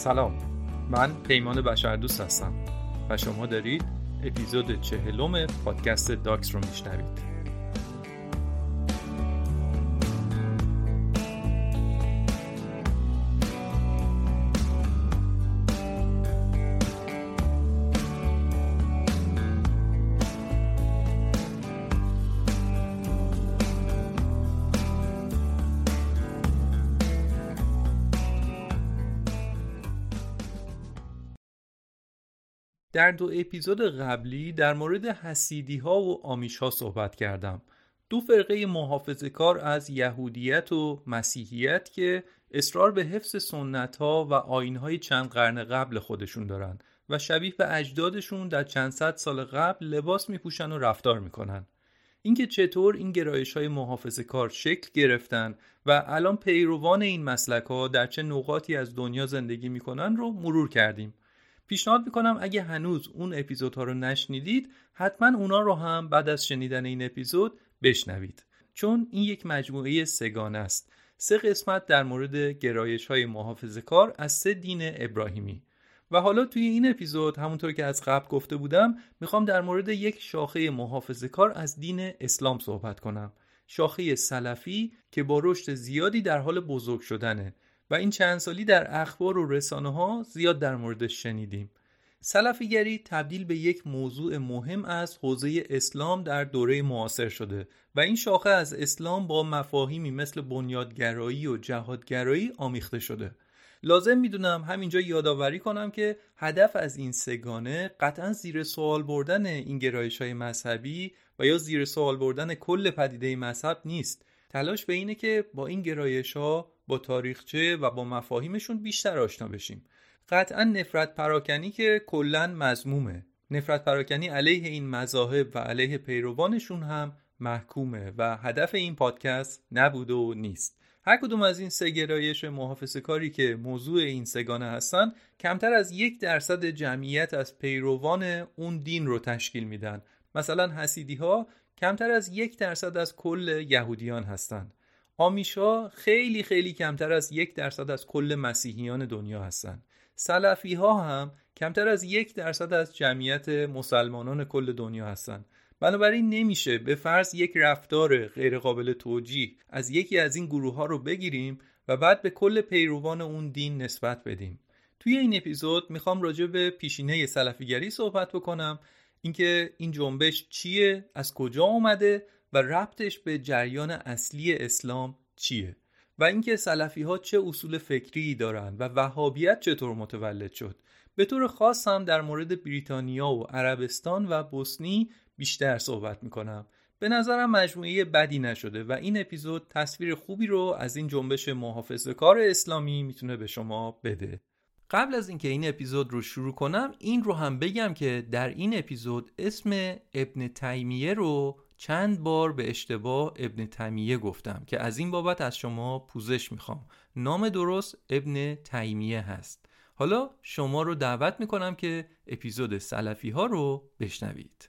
سلام. من پیمان بشردوست هستم و شما دارید اپیزود چهلم پادکست داکس رو میشنوید. در دو اپیزود قبلی در مورد حسیدی ها و آمیش ها صحبت کردم. دو فرقه محافظ کار از یهودیت و مسیحیت که اصرار به حفظ سنت ها و آین های چند قرن قبل خودشون دارن و شبیه به اجدادشون در چند صد سال قبل لباس میپوشن و رفتار می‌کنن. اینکه چطور این گرایش های محافظ کار شکل گرفتن و الان پیروان این مسلک ها در چه نقاطی از دنیا زندگی می‌کنن رو مرور کردیم. پیشنهاد می‌کنم اگه هنوز اون اپیزودها رو نشنیدید حتما اونا رو هم بعد از شنیدن این اپیزود بشنوید. چون این یک مجموعه سگانه است. سه قسمت در مورد گرایش های محافظ کار از سه دین ابراهیمی. و حالا توی این اپیزود همونطور که از قبل گفته بودم می‌خوام در مورد یک شاخه محافظ کار از دین اسلام صحبت کنم. شاخه سلفی که با رشد زیادی در حال بزرگ شدنه. و این چند سالی در اخبار و رسانه ها زیاد در موردش شنیدیم. سلفیگری تبدیل به یک موضوع مهم از حوزه اسلام در دوره معاصر شده و این شاخه از اسلام با مفاهیمی مثل بنیادگرایی و جهادگرایی آمیخته شده. لازم می‌دونم همینجا یادآوری کنم که هدف از این سگانه قطعا زیر سوال بردن این گرایش های مذهبی و یا زیر سوال بردن کل پدیده مذهب نیست. تلاش به اینه که با این گرایش ها با تاریخچه و با مفاهیمشون بیشتر آشنا بشیم. قطعا نفرت پراکنی که کلا مزمومه نفرت پراکنی علیه این مذاهب و علیه پیروانشون هم محکومه و هدف این پادکست نبوده و نیست. هر کدوم از این سه گرایش محافظ کاری که موضوع این سگانه هستن کمتر از یک درصد جمعیت از پیروان اون دین رو تشکیل میدن. مثلا حسیدی ها کمتر از یک درصد از کل یهودیان هستند آمیشا خیلی خیلی کمتر از یک درصد از کل مسیحیان دنیا هستند. سلفی ها هم کمتر از یک درصد از جمعیت مسلمانان کل دنیا هستند. بنابراین نمیشه به فرض یک رفتار غیرقابل توجیه از یکی از این گروه ها رو بگیریم و بعد به کل پیروان اون دین نسبت بدیم. توی این اپیزود می‌خوام راجع به پیشینه سلفیگری صحبت بکنم اینکه این جنبش چیه از کجا اومده و ربطش به جریان اصلی اسلام چیه؟ و اینکه سلفی ها چه اصول فکری دارند و وهابیت چطور متولد شد. به طور خاص هم در مورد بریتانیا و عربستان و بوسنی بیشتر صحبت می‌کنم. به نظرم مجموعه بدی نشده و این اپیزود تصویر خوبی رو از این جنبش محافظ کار اسلامی می‌تونه به شما بده. قبل از اینکه این اپیزود رو شروع کنم این رو هم بگم که در این اپیزود اسم ابن تیمیه رو چند بار به اشتباه ابن تیمیه گفتم که از این بابت از شما پوزش می‌خوام. نام درست ابن تیمیه هست. حالا شما رو دعوت می‌کنم که اپیزود سلفی ها رو بشنوید.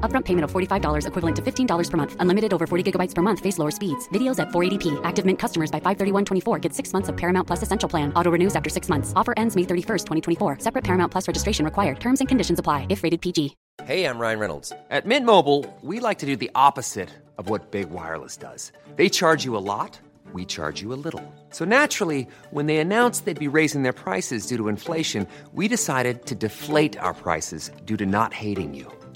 Upfront payment of $45 equivalent to $15 per month. Unlimited over 40 gigabytes per month. Face lower speeds. Videos at 480p. Active Mint customers by 531.24 get six months of Paramount Plus Essential Plan. Auto renews after six months. Offer ends May 31st, 2024. Separate Paramount Plus registration required. Terms and conditions apply if rated PG. Hey, I'm Ryan Reynolds. At Mint Mobile, we like to do the opposite of what Big Wireless does. They charge you a lot we charge you a little. So naturally, when they announced they'd be raising their prices due to inflation, we decided to deflate our prices due to not hating you.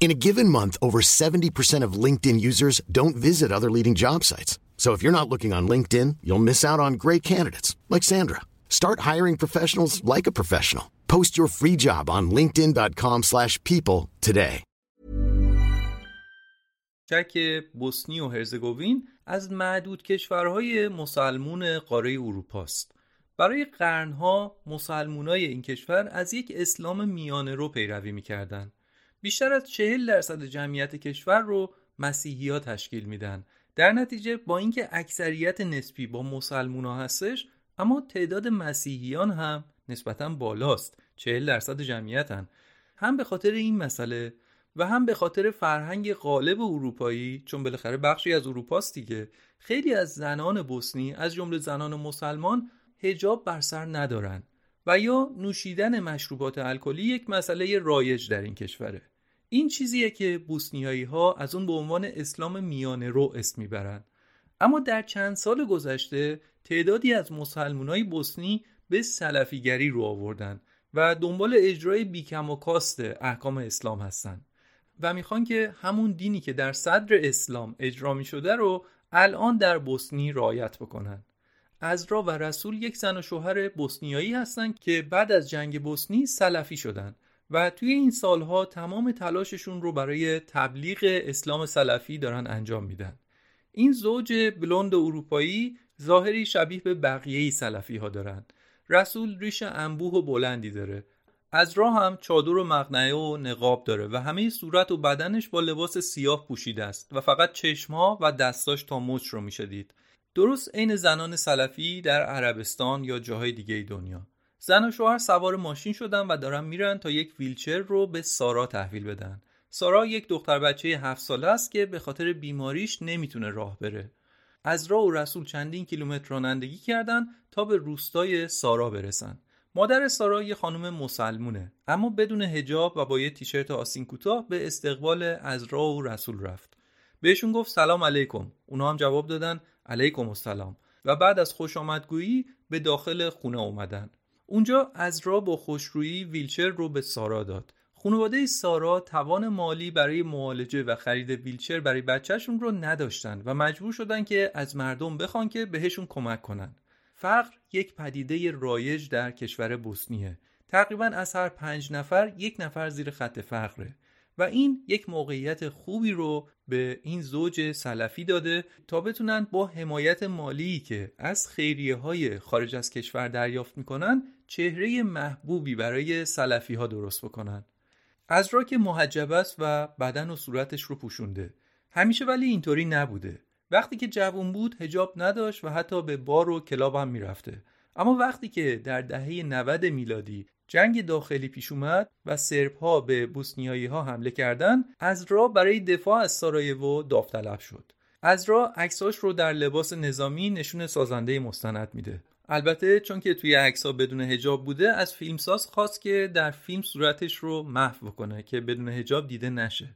In a given month, over 70% of LinkedIn users don't visit other leading job sites. So if you're not looking on LinkedIn, you'll miss out on great candidates like Sandra. Start hiring professionals like a professional. Post your free job on linkedin.com/people today. چک بوسنی و هرزگوین از معدود کشورهای مسلمون قاره اروپا است. برای قرنها مسلمونای این کشور از یک اسلام میانه رو پیروی میکردند. بیشتر از چهل درصد جمعیت کشور رو مسیحی ها تشکیل میدن. در نتیجه با اینکه اکثریت نسبی با مسلمونا هستش اما تعداد مسیحیان هم نسبتا بالاست. چهل درصد جمعیتن. هم به خاطر این مسئله و هم به خاطر فرهنگ غالب اروپایی چون بالاخره بخشی از اروپاست دیگه خیلی از زنان بوسنی از جمله زنان مسلمان هجاب بر سر ندارن و یا نوشیدن مشروبات الکلی یک مسئله رایج در این کشوره. این چیزیه که بوسنیایی ها از اون به عنوان اسلام میانه رو اسم می‌برند اما در چند سال گذشته تعدادی از مسلمانای بوسنی به سلفیگری رو آوردن و دنبال اجرای بیکم و کاست احکام اسلام هستند و می‌خوان که همون دینی که در صدر اسلام اجرا می شده رو الان در بوسنی رعایت بکنن. ازرا و رسول یک زن و شوهر بوسنیایی هستند که بعد از جنگ بوسنی سلفی شدند و توی این سالها تمام تلاششون رو برای تبلیغ اسلام سلفی دارن انجام میدن. این زوج بلوند اروپایی ظاهری شبیه به بقیه سلفی ها دارن. رسول ریش انبوه و بلندی داره. از راه هم چادر و مقنعه و نقاب داره و همه صورت و بدنش با لباس سیاه پوشیده است و فقط چشمها و دستاش تا مچ رو میشه دید درست عین زنان سلفی در عربستان یا جاهای دیگه دنیا. زن و شوهر سوار ماشین شدن و دارن میرن تا یک ویلچر رو به سارا تحویل بدن. سارا یک دختر بچه هفت ساله است که به خاطر بیماریش نمی‌تونه راه بره. از راه و رسول چندین کیلومتر رانندگی کردن تا به روستای سارا برسن. مادر سارا یه خانم مسلمونه اما بدون هجاب و با یه تیشرت آسین کوتاه به استقبال ازرا و رسول رفت. بهشون گفت سلام علیکم. اونا هم جواب دادن علیکم السلام. و بعد از خوش آمدگویی به داخل خونه اومدن. اونجا از را با خوشرویی ویلچر رو به سارا داد. خانواده سارا توان مالی برای معالجه و خرید ویلچر برای بچهشون رو نداشتن و مجبور شدن که از مردم بخوان که بهشون کمک کنن. فقر یک پدیده رایج در کشور بوسنیه. تقریبا از هر پنج نفر یک نفر زیر خط فقره. و این یک موقعیت خوبی رو به این زوج سلفی داده تا بتونن با حمایت مالی که از خیریه های خارج از کشور دریافت می‌کنن چهره محبوبی برای سلفی ها درست بکنن. از را که محجب است و بدن و صورتش رو پوشونده. همیشه ولی اینطوری نبوده. وقتی که جوون بود هجاب نداشت و حتی به بار و کلاب هم می‌رفته. اما وقتی که در دهه 90 میلادی جنگ داخلی پیش اومد و سرب ها به بوسنیایی ها حمله کردند. از را برای دفاع از سارایوو داوطلب شد. از را عکساش رو در لباس نظامی نشون سازنده مستند میده. البته چون که توی عکس ها بدون هجاب بوده از فیلمساز خواست که در فیلم صورتش رو محو کنه که بدون هجاب دیده نشه.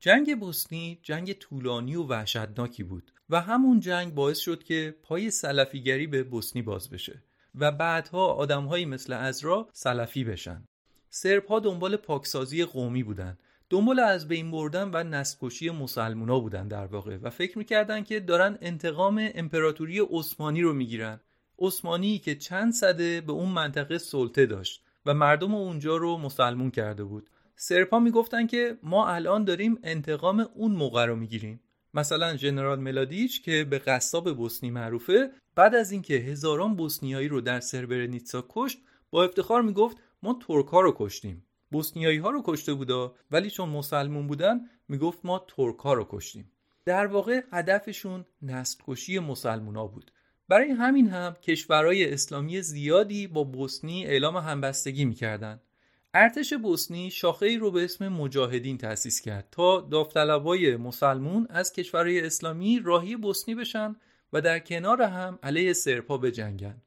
جنگ بوسنی جنگ طولانی و وحشتناکی بود و همون جنگ باعث شد که پای سلفیگری به بوسنی باز بشه. و بعدها آدمهایی مثل ازرا سلفی بشن. سرب ها دنبال پاکسازی قومی بودن. دنبال از بین بردن و نسکشی مسلمونا بودن در واقع و فکر می‌کردن که دارن انتقام امپراتوری عثمانی رو می‌گیرن. عثمانی که چند صده به اون منطقه سلطه داشت و مردم اونجا رو مسلمون کرده بود. سرپا می‌گفتن که ما الان داریم انتقام اون موقع رو می‌گیریم. مثلا ژنرال ملادیچ که به قصاب بوسنی معروفه بعد از اینکه هزاران بوسنیایی رو در سربرنیتسا کشت با افتخار می‌گفت ما ترکا رو کشتیم. بوسنیایی ها رو کشته بودا ولی چون مسلمون بودن می‌گفت ما ترکا رو کشتیم. در واقع هدفشون نسل کشی مسلمونا بود. برای همین هم کشورهای اسلامی زیادی با بوسنی اعلام همبستگی می‌کردند. ارتش بوسنی شاخه ای رو به اسم مجاهدین تأسیس کرد تا داوطلبای مسلمون از کشورهای اسلامی راهی بوسنی بشن و در کنار هم علیه سرپا بجنگن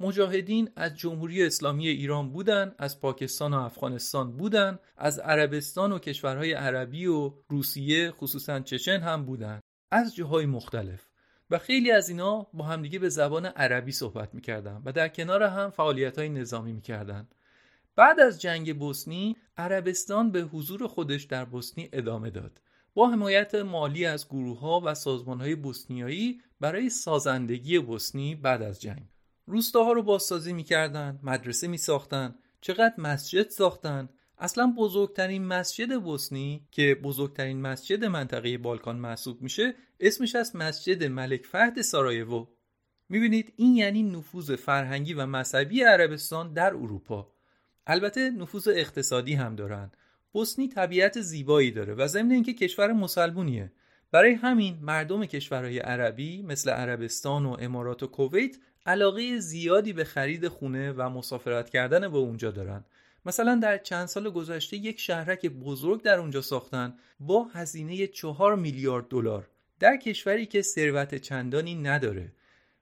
مجاهدین از جمهوری اسلامی ایران بودن از پاکستان و افغانستان بودن از عربستان و کشورهای عربی و روسیه خصوصا چچن هم بودن از جاهای مختلف. و خیلی از اینا با همدیگه به زبان عربی صحبت می‌کردن و در کنار هم فعالیت های نظامی می‌کردن. بعد از جنگ بوسنی عربستان به حضور خودش در بوسنی ادامه داد. با حمایت مالی از گروه ها و سازمان های بوسنیایی برای سازندگی بوسنی بعد از جنگ. روستاها رو بازسازی می‌کردن مدرسه میساختن چقدر مسجد ساختن. اصلا بزرگترین مسجد بوسنی که بزرگترین مسجد منطقه بالکان محسوب میشه اسمش از مسجد ملک فهد سارایوو می‌بینید این یعنی نفوذ فرهنگی و مذهبی عربستان در اروپا. البته نفوذ اقتصادی هم دارن. بوسنی طبیعت زیبایی داره و ضمن اینکه کشور مسلمونیه. برای همین مردم کشورهای عربی مثل عربستان و امارات و کویت علاقه زیادی به خرید خونه و مسافرت کردن به اونجا دارن. مثلا در چند سال گذشته یک شهرک بزرگ در اونجا ساختن با هزینه چهار میلیارد دلار در کشوری که ثروت چندانی نداره.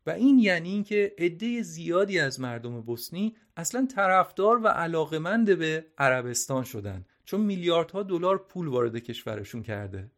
و این یعنی اینکه عده زیادی از مردم بوسنی اصلا طرفدار و علاقمند به عربستان شدن چون میلیاردها دلار پول وارد کشورشون کرده.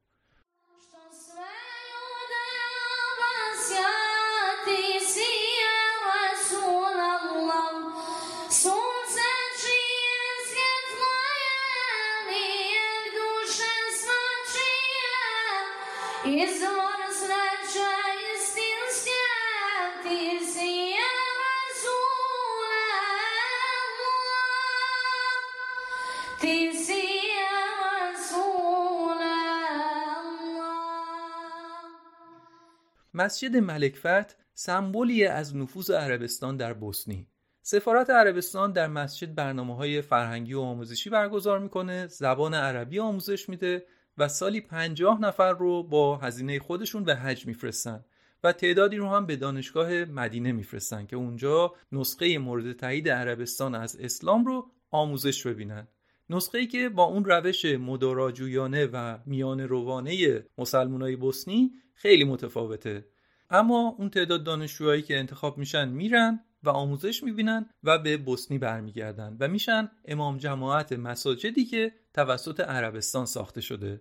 مسجد ملک فت سمبولی از نفوذ عربستان در بوسنی. سفارت عربستان در مسجد برنامه های فرهنگی و آموزشی برگزار می‌کنه. زبان عربی آموزش میده. و سالی پنجاه نفر رو با هزینه خودشون به حج میفرستن و تعدادی رو هم به دانشگاه مدینه میفرستن که اونجا نسخه مورد تایید عربستان از اسلام رو آموزش ببینن. نسخه ای که با اون روش مداراجویانه و میان روانه مسلمانای بوسنی خیلی متفاوته. اما اون تعداد دانشجوهایی که انتخاب میشن میرن و آموزش می‌بینن و به بوسنی برمیگردن و میشن امام جماعت مساجدی که توسط عربستان ساخته شده.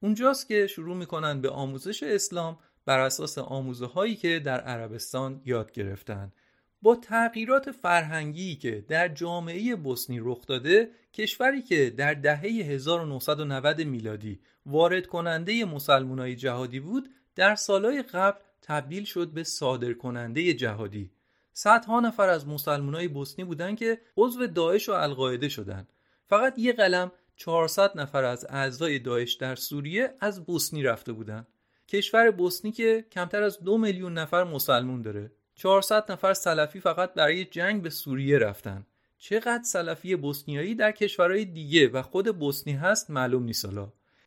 اونجاست که شروع می‌کنن به آموزش اسلام بر اساس آموزه هایی که در عربستان یاد گرفتن. با تغییرات فرهنگی که در جامعه بوسنی رخ داده کشوری که در دهه 1990 میلادی وارد کننده مسلمانای جهادی بود در سالهای قبل تبدیل شد به صادر کننده جهادی. صدها نفر از مسلمانای بوسنی بودند که عضو داعش و القاعده شدند فقط یه قلم 400 نفر از اعضای داعش در سوریه از بوسنی رفته بودند کشور بوسنی که کمتر از دو میلیون نفر مسلمون داره. 400 نفر سلفی فقط برای جنگ به سوریه رفتن. چقدر سلفی بوسنیایی در کشورهای دیگه و خود بوسنی هست معلوم نیست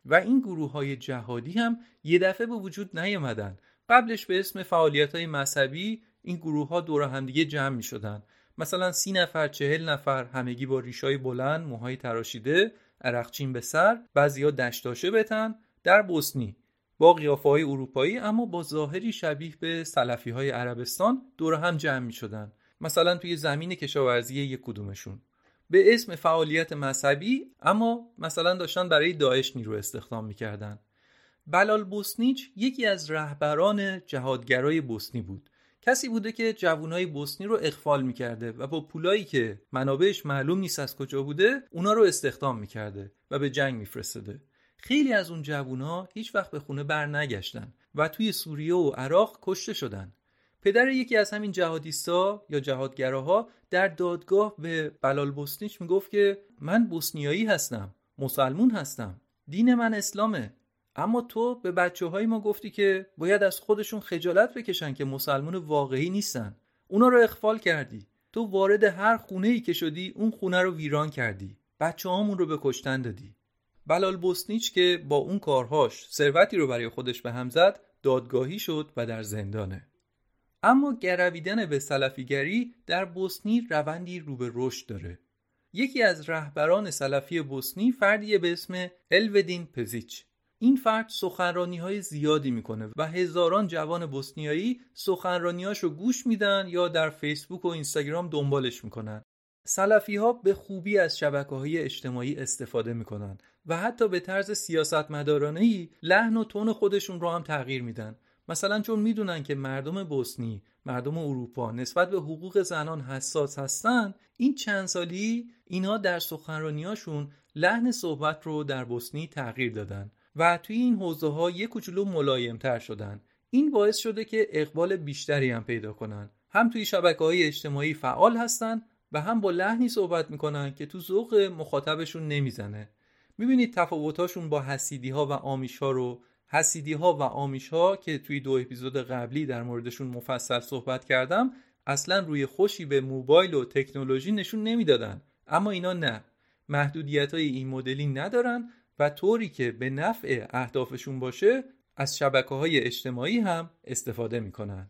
و این گروه های جهادی هم یه دفعه به وجود نیامدن قبلش به اسم فعالیت های مذهبی این گروه ها دور همدیگه جمع می شدن مثلا سی نفر چهل نفر همگی با ریشای بلند موهای تراشیده عرقچین به سر بعضیا دشتاشه بتن در بوسنی. با قیافه های اروپایی اما با ظاهری شبیه به سلفی های عربستان دور هم جمع می شدن مثلا توی زمین کشاورزی یک کدومشون. به اسم فعالیت مذهبی اما مثلا داشتن برای داعش نیرو استخدام می‌کردن. بلال بوسنیچ یکی از رهبران جهادگرای بوسنی بود. کسی بوده که جوانای بوسنی رو اخفال می‌کرده و با پولایی که منابعش معلوم نیست از کجا بوده اونا رو استخدام می‌کرده و به جنگ میفرستاده. خیلی از اون جوونا هیچ وقت به خونه بر نگشتن و توی سوریه و عراق کشته شدن. پدر یکی از همین جهادیستا یا جهادگراها در دادگاه به بلال بوسنیچ می‌گفت که من بوسنیایی هستم مسلمون هستم دین من اسلامه. اما تو به بچه های ما گفتی که باید از خودشون خجالت بکشن که مسلمون واقعی نیستن. اونا رو اخفال کردی. تو وارد هر خونه ای که شدی اون خونه رو ویران کردی. بچه هامون رو به کشتن دادی. بلال بوسنیچ که با اون کارهاش ثروتی رو برای خودش به هم زد دادگاهی شد و در زندانه. اما گرویدن به سلفیگری در بوسنی روندی رو به رشد داره. یکی از رهبران سلفی بوسنی فردی به اسم الودین پزیچ. این فرد سخنرانی های زیادی می‌کنه و هزاران جوان بوسنیایی سخنرانیاش رو گوش میدن یا در فیسبوک و اینستاگرام دنبالش می‌کنن. سلفی ها به خوبی از شبکه های اجتماعی استفاده می‌کنن و حتی به طرز سیاست مدارانه ای لحن و تون خودشون رو هم تغییر میدن. مثلا چون می‌دونن که مردم بوسنی مردم اروپا نسبت به حقوق زنان حساس هستن این چند سالی اینها در سخنرانیاشون لحن صحبت رو در بوسنی تغییر دادن. و توی این حوزه ها یک کوچولو ملایمتر شدن. این باعث شده که اقبال بیشتری هم پیدا کنن. هم توی شبکه های اجتماعی فعال هستن و هم با لحنی صحبت می‌کنن که تو ذوق مخاطبشون نمی‌زنه. می‌بینید تفاوتاشون با حسیدی ها و آمیش ها رو. حسیدی ها و آمیش ها که توی دو اپیزود قبلی در موردشون مفصل صحبت کردم اصلا روی خوشی به موبایل و تکنولوژی نشون نمی‌دادن. اما اینا نه. محدودیت های این مدلی ندارن و طوری که به نفع اهدافشون باشه از شبکه های اجتماعی هم استفاده می‌کنن.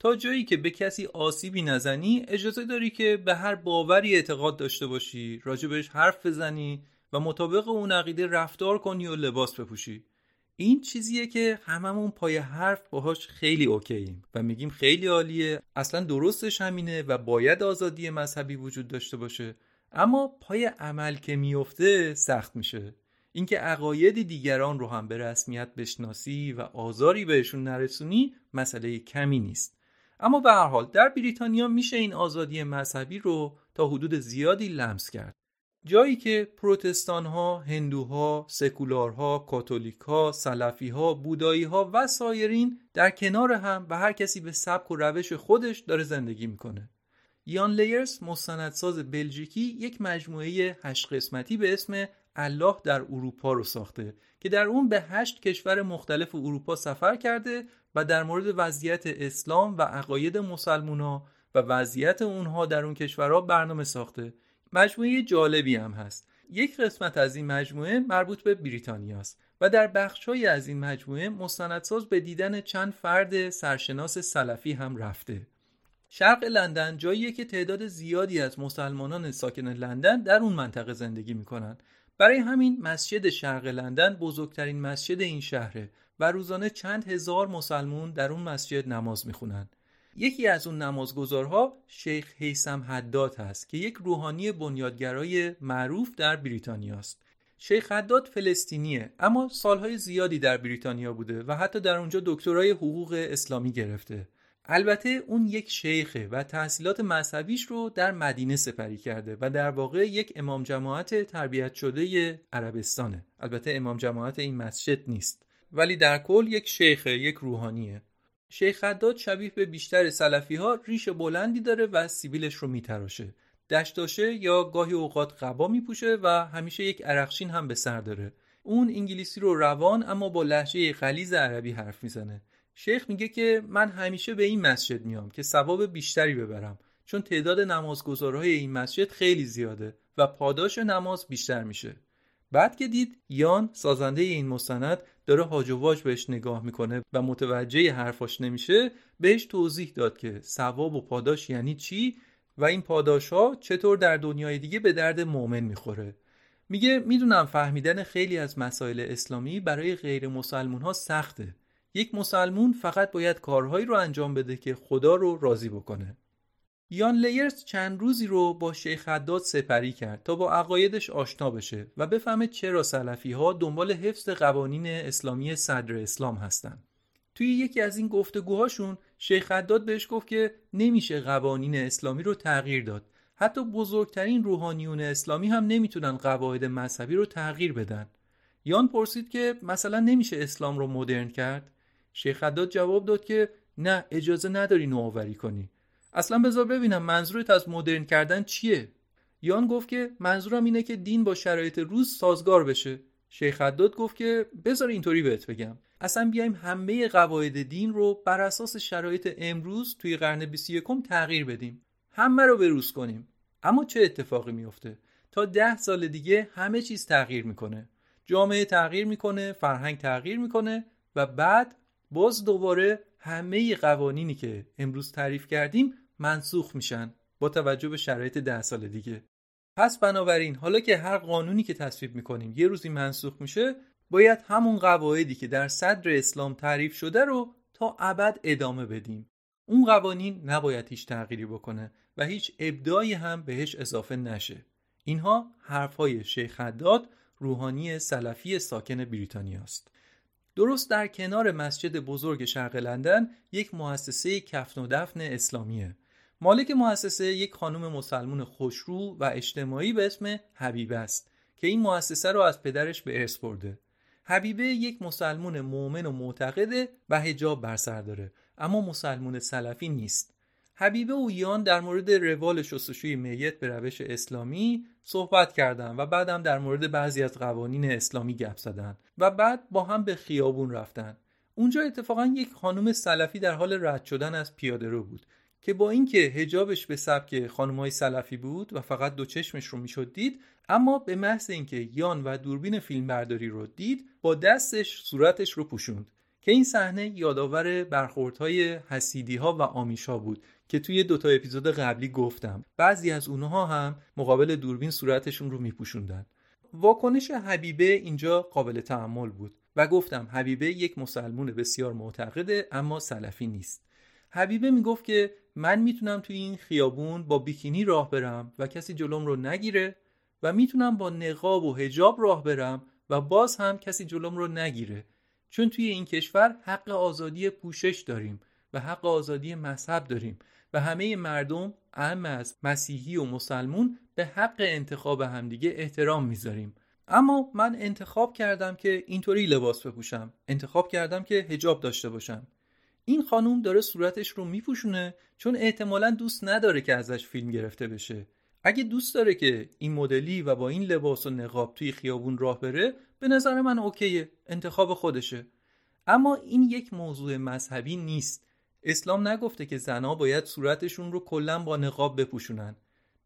تا جایی که به کسی آسیبی نزنی اجازه داری که به هر باوری اعتقاد داشته باشی راجبش حرف بزنی و مطابق اون عقیده رفتار کنی و لباس بپوشی. این چیزیه که هممون پای حرف باهاش خیلی اوکییم و میگیم خیلی عالیه. اصلا درستش همینه و باید آزادی مذهبی وجود داشته باشه. اما پای عمل که میفته سخت میشه. اینکه عقاید دیگران رو هم به رسمیت بشناسی و آزاری بهشون نرسونی مسئله کمی نیست. اما به هر حال در بریتانیا میشه این آزادی مذهبی رو تا حدود زیادی لمس کرد جایی که پروتستان ها، هندوها، سکولارها، کاتولیک ها، سلفی و سایرین در کنار هم و هر کسی به سبک و روش خودش داره زندگی می‌کنه. یان لیرس مستندساز بلژیکی یک مجموعه هشت قسمتی به اسم الله در اروپا رو ساخته که در اون به هشت کشور مختلف اروپا سفر کرده و در مورد وضعیت اسلام و عقاید مسلمونا و وضعیت اونها در اون کشورها برنامه ساخته. مجموعه جالبی هم هست. یک قسمت از این مجموعه مربوط به بریتانیاست و در بخشهایی از این مجموعه مستندساز به دیدن چند فرد سرشناس سلفی هم رفته. شرق لندن جاییه که تعداد زیادی از مسلمانان ساکن لندن در اون منطقه زندگی می‌کنن. برای همین مسجد شرق لندن بزرگترین مسجد این شهره. و روزانه چند هزار مسلمون در اون مسجد نماز می‌خونن یکی از اون نمازگزارها شیخ حیسم حداد هست که یک روحانی بنیادگرای معروف در بریتانیا است. شیخ حداد فلسطینیه اما سالهای زیادی در بریتانیا بوده و حتی در اونجا دکترای حقوق اسلامی گرفته. البته اون یک شیخه و تحصیلات مذهبیش رو در مدینه سپری کرده و در واقع یک امام جماعت تربیت شده عربستانه. البته امام جماعت این مسجد نیست. ولی در کل یک شیخه، یک روحانیه. شیخ حداد شبیه به بیشتر سلفی ها ریش بلندی داره و سیبیلش رو میتراشه. دشتاشه یا گاهی اوقات قبا میپوشه و همیشه یک عرقشین هم به سر داره. اون انگلیسی رو روان اما با لحجه غلیظ عربی حرف می‌زنه. شیخ میگه که من همیشه به این مسجد میام که ثواب بیشتری ببرم چون تعداد نمازگزارهای این مسجد خیلی زیاده و پاداش نماز بیشتر میشه. بعد که دید یان سازنده این مستند داره هاج واج بهش نگاه می‌کنه و متوجه حرفاش نمیشه بهش توضیح داد که ثواب و پاداش یعنی چی و این پاداش ها چطور در دنیای دیگه به درد مؤمن می‌خوره. میگه می‌دونم فهمیدن خیلی از مسائل اسلامی برای غیر مسلمون ها سخته. یک مسلمون فقط باید کارهایی رو انجام بده که خدا رو راضی بکنه. یان لیرز چند روزی رو با شیخ حداد سپری کرد تا با عقایدش آشنا بشه و بفهمه چرا سلفی ها دنبال حفظ قوانین اسلامی صدر اسلام هستند. توی یکی از این گفتگوهاشون شیخ حداد بهش گفت که نمیشه قوانین اسلامی رو تغییر داد. حتی بزرگترین روحانیون اسلامی هم نمی‌تونن قواعد مذهبی رو تغییر بدن. یان پرسید که مثلا نمیشه اسلام رو مدرن کرد؟ شیخ حداد جواب داد که نه اجازه نداری نوآوری کنی. اصلا بذار ببینم منظورت از مدرن کردن چیه؟ یان گفت که منظورم اینه که دین با شرایط روز سازگار بشه. شیخ حداد گفت که بذار اینطوری بهت بگم. اصلا بیایم همه قواعد دین رو بر اساس شرایط امروز توی قرن 21 تغییر بدیم. همه رو بروز کنیم. اما چه اتفاقی میفته تا ده سال دیگه همه چیز تغییر می‌کنه. جامعه تغییر می‌کنه فرهنگ تغییر می‌کنه و بعد باز دوباره همه قوانینی که امروز تعریف کردیم منسوخ میشن با توجه به شرایط ده سال دیگه. پس بنابراین حالا که هر قانونی که تصویب می‌کنیم یه روزی منسوخ میشه باید همون قواعدی که در صدر اسلام تعریف شده رو تا ابد ادامه بدیم. اون قوانین نباید هیچ تغییری بکنه و هیچ ابداعی هم بهش اضافه نشه. اینها حرفهای شیخ حداد روحانی سلفی ساکن بریتانیا است. درست در کنار مسجد بزرگ شرق لندن یک مؤسسه کفن و دفن اسلامیه. مالک مؤسسه یک خانم مسلمون خوشرو و اجتماعی به اسم حبیبه است که این مؤسسه رو از پدرش به ارث برده. حبیبه یک مسلمون مؤمن و معتقده و حجاب بر سر داره اما مسلمون سلفی نیست. حبیبه و یان در مورد روال شستشوی میت به روش اسلامی صحبت کردند و بعدم در مورد بعضی از قوانین اسلامی گپ زدن و بعد با هم به خیابون رفتن اونجا اتفاقا یک خانم سلفی در حال رد شدن از پیاده رو بود. که با اینکه هجابش به سبک خانمهای سلفی بود و فقط دو چشمش رو می‌شد دید اما به محض اینکه یان و دوربین فیلمبرداری رو دید با دستش صورتش رو پوشوند. که این صحنه یادآور برخوردهای حسیدی ها و آمیشا بود که توی دوتا اپیزود قبلی گفتم. بعضی از اونها هم مقابل دوربین صورتشون رو میپوشوندن. واکنش حبیبه اینجا قابل تحمل بود و گفتم حبیبه یک مسلمون بسیار معتقده اما سلفی نیست. حبیبه می‌گفت که من می‌تونم توی این خیابون با بیکینی راه برم و کسی جلوم رو نگیره و می‌تونم با نقاب و هجاب راه برم و باز هم کسی جلوم رو نگیره. چون توی این کشور حق آزادی پوشش داریم و حق آزادی مذهب داریم و همه مردم اهم از مسیحی و مسلمون به حق انتخاب همدیگه احترام می‌ذاریم. اما من انتخاب کردم که اینطوری لباس بپوشم. انتخاب کردم که هجاب داشته باشم. این خانوم داره صورتش رو میپوشونه چون احتمالا دوست نداره که ازش فیلم گرفته بشه. اگه دوست داره که این مدلی و با این لباس و نقاب توی خیابون راه بره به نظر من اوکیه انتخاب خودشه. اما این یک موضوع مذهبی نیست. اسلام نگفته که زنها باید صورتشون رو کلا با نقاب بپوشونن.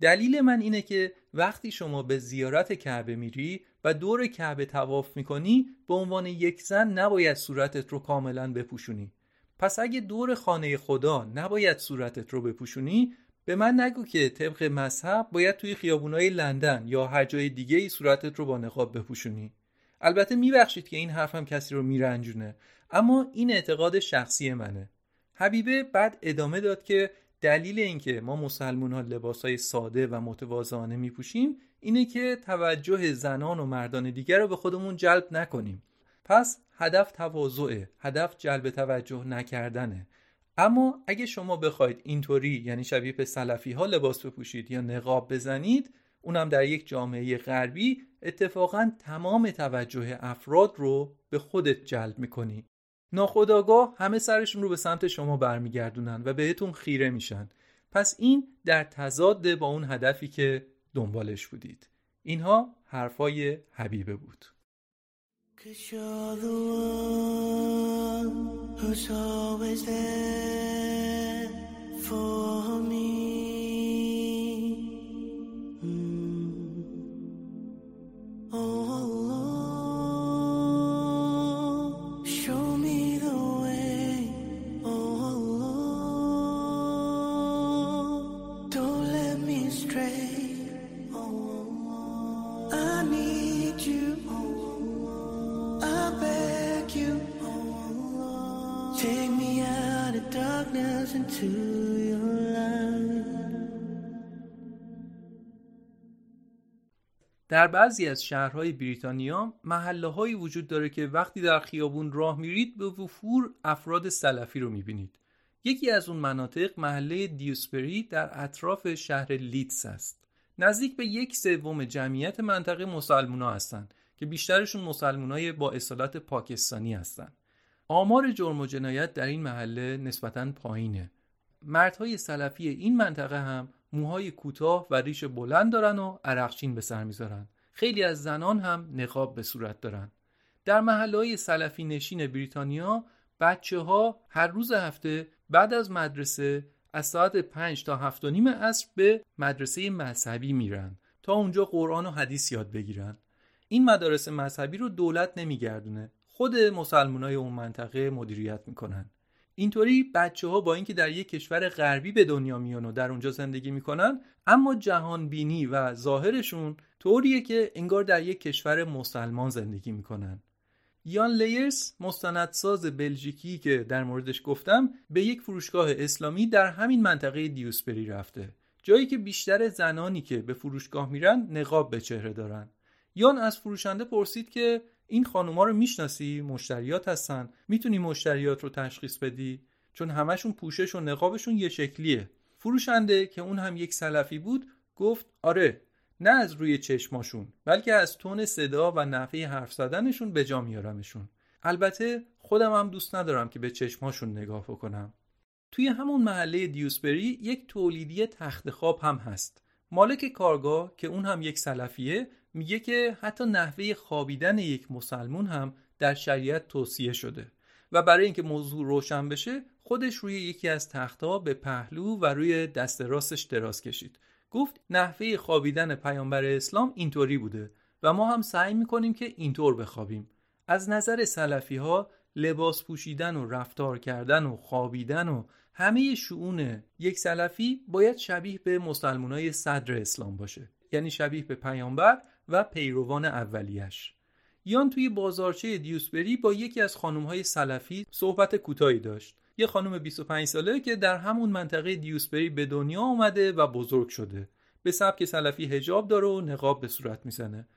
دلیل من اینه که وقتی شما به زیارت کعبه میری و دور کعبه تواف می‌کنی به عنوان یک زن نباید صورتت رو کاملا بپوشونی. پس اگه دور خانه خدا نباید صورتت رو بپوشونی به من نگو که طبق مذهب باید توی خیابونای لندن یا هر جای دیگه ای صورتت رو با نقاب بپوشونی. البته میبخشید که این حرفم کسی رو میرنجونه اما این اعتقاد شخصی منه. حبیبه بعد ادامه داد که دلیل اینکه ما مسلمون ها لباس ساده و متواضعانه میپوشیم اینه که توجه زنان و مردان دیگر رو به خودمون جلب نکنیم. پس هدف تواضعه هدف جلب توجه نکردنه. اما اگه شما بخواید اینطوری یعنی شبیه به سلفی ها لباس بپوشید یا نقاب بزنید اونم در یک جامعه غربی اتفاقا تمام توجه افراد رو به خودت جلب می‌کنی. ناخداگاه همه سرشون رو به سمت شما برمیگردونن و بهتون خیره میشن. پس این در تضاد با اون هدفی که دنبالش بودید. اینها حرفای حبیبه بود. Cause you're the one who's always there for me. در بعضی از شهرهای بریتانیا محله هایی وجود داره که وقتی در خیابون راه میرید به وفور افراد سلفی رو می‌بینید. یکی از اون مناطق محله دیوسپری در اطراف شهر لیدز است. نزدیک به یک سوم جمعیت منطقه مسلمونا هستند که بیشترشون مسلمونای با اصالت پاکستانی هستند. آمار جرم و جنایت در این محله نسبتا پایینه. مردهای سلفی این منطقه هم موهای کوتاه و ریش بلند دارن و عرقچین به سر می‌ذارن. خیلی از زنان هم نقاب به صورت دارن. در محله های سلفی نشین بریتانیا بچه ها هر روز هفته بعد از مدرسه از ساعت 5 تا 7 و نیم عصر به مدرسه مذهبی میرن تا اونجا قرآن و حدیث یاد بگیرن. این مدارس مذهبی رو دولت نمیگردونه. خود مسلمانای اون منطقه مدیریت می‌کنن. اینطوری بچه ها با اینکه در یک کشور غربی به دنیا میان و در اونجا زندگی می‌کنن اما جهان بینی و ظاهرشون طوریه که انگار در یک کشور مسلمان زندگی می‌کنن. یان لیرس مستندساز بلژیکی که در موردش گفتم به یک فروشگاه اسلامی در همین منطقه دیوسپری رفته. جایی که بیشتر زنانی که به فروشگاه میرن نقاب به چهره دارن. یان از فروشنده پرسید که این خانوما رو می‌شناسی؟ مشتریات هستن. می‌تونی مشتریات رو تشخیص بدی؟ چون همشون پوشش و نقابشون یه شکلیه. فروشنده که اون هم یک سلفی بود گفت آره نه از روی چشماشون بلکه از تون صدا و نحوه حرف زدنشون به جا میارمشون. البته خودم هم دوست ندارم که به چشماشون نگاه بکنم. توی همون محله دیوسبری یک تولیدی تخت خواب هم هست. مالک کارگاه که اون هم یک سلفیه میگه که حتی نحوه خوابیدن یک مسلمون هم در شریعت توصیه شده و برای اینکه موضوع روشن بشه خودش روی یکی از تختها به پهلو و روی دست راستش دراز کشید. گفت نحوه خوابیدن پیامبر اسلام اینطوری بوده و ما هم سعی می‌کنیم که اینطور بخوابیم. از نظر سلفی ها لباس پوشیدن و رفتار کردن و خوابیدن و همه شعون یک سلفی باید شبیه به مسلمانای صدر اسلام باشه. یعنی شبیه به پیامبر و پیروان اولیش یان توی بازارچه دیوسبری با یکی از های سلفی صحبت کوتاهی داشت. یه خانم 25 ساله که در همون منطقه دیوسبری به دنیا آمده و بزرگ شده. به سبک سلفی هجاب داره و نقاب به صورت می‌زنه.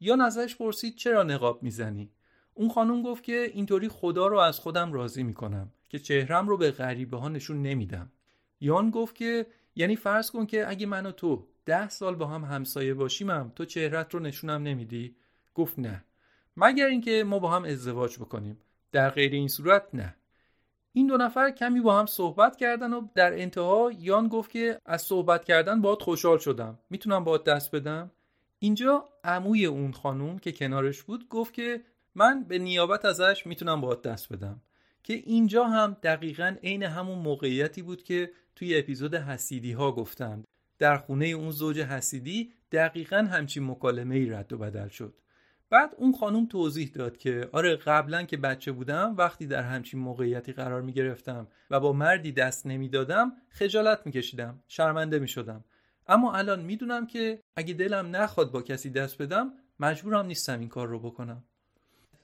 یان ازش پرسید چرا نقاب می‌زنی؟ اون خانم گفت که اینطوری خدا رو از خودم راضی می‌کنم که چهرم رو به غریبه ها نشون نمیدم. یان گفت که یعنی فرض کن که اگه من و تو ده سال با هم همسایه باشیمم تو چهرت رو نشونم نمیدی؟ گفت نه. مگر اینکه ما با هم ازدواج بکنیم. در غیر این صورت نه. این دو نفر کمی با هم صحبت کردن و در انتها یان گفت که از صحبت کردن باید خوشحال شدم. می‌تونم باید دست بدم؟ اینجا عموی اون خانوم که کنارش بود گفت که من به نیابت ازش می‌تونم باید دست بدم. که اینجا هم دقیقا عین همون موقعیتی بود که توی اپیزود حسیدی ها گفتم در خونه اون زوج حسیدی دقیقا همچین مکالمه ای رد و بدل شد. بعد اون خانوم توضیح داد که آره قبلا که بچه بودم وقتی در همچین موقعیتی قرار می گرفتم و با مردی دست نمی‌دادم خجالت می کشیدم شرمنده می شدم اما الان می‌دونم که اگه دلم نخواد با کسی دست بدم مجبورم نیستم این کار رو بکنم.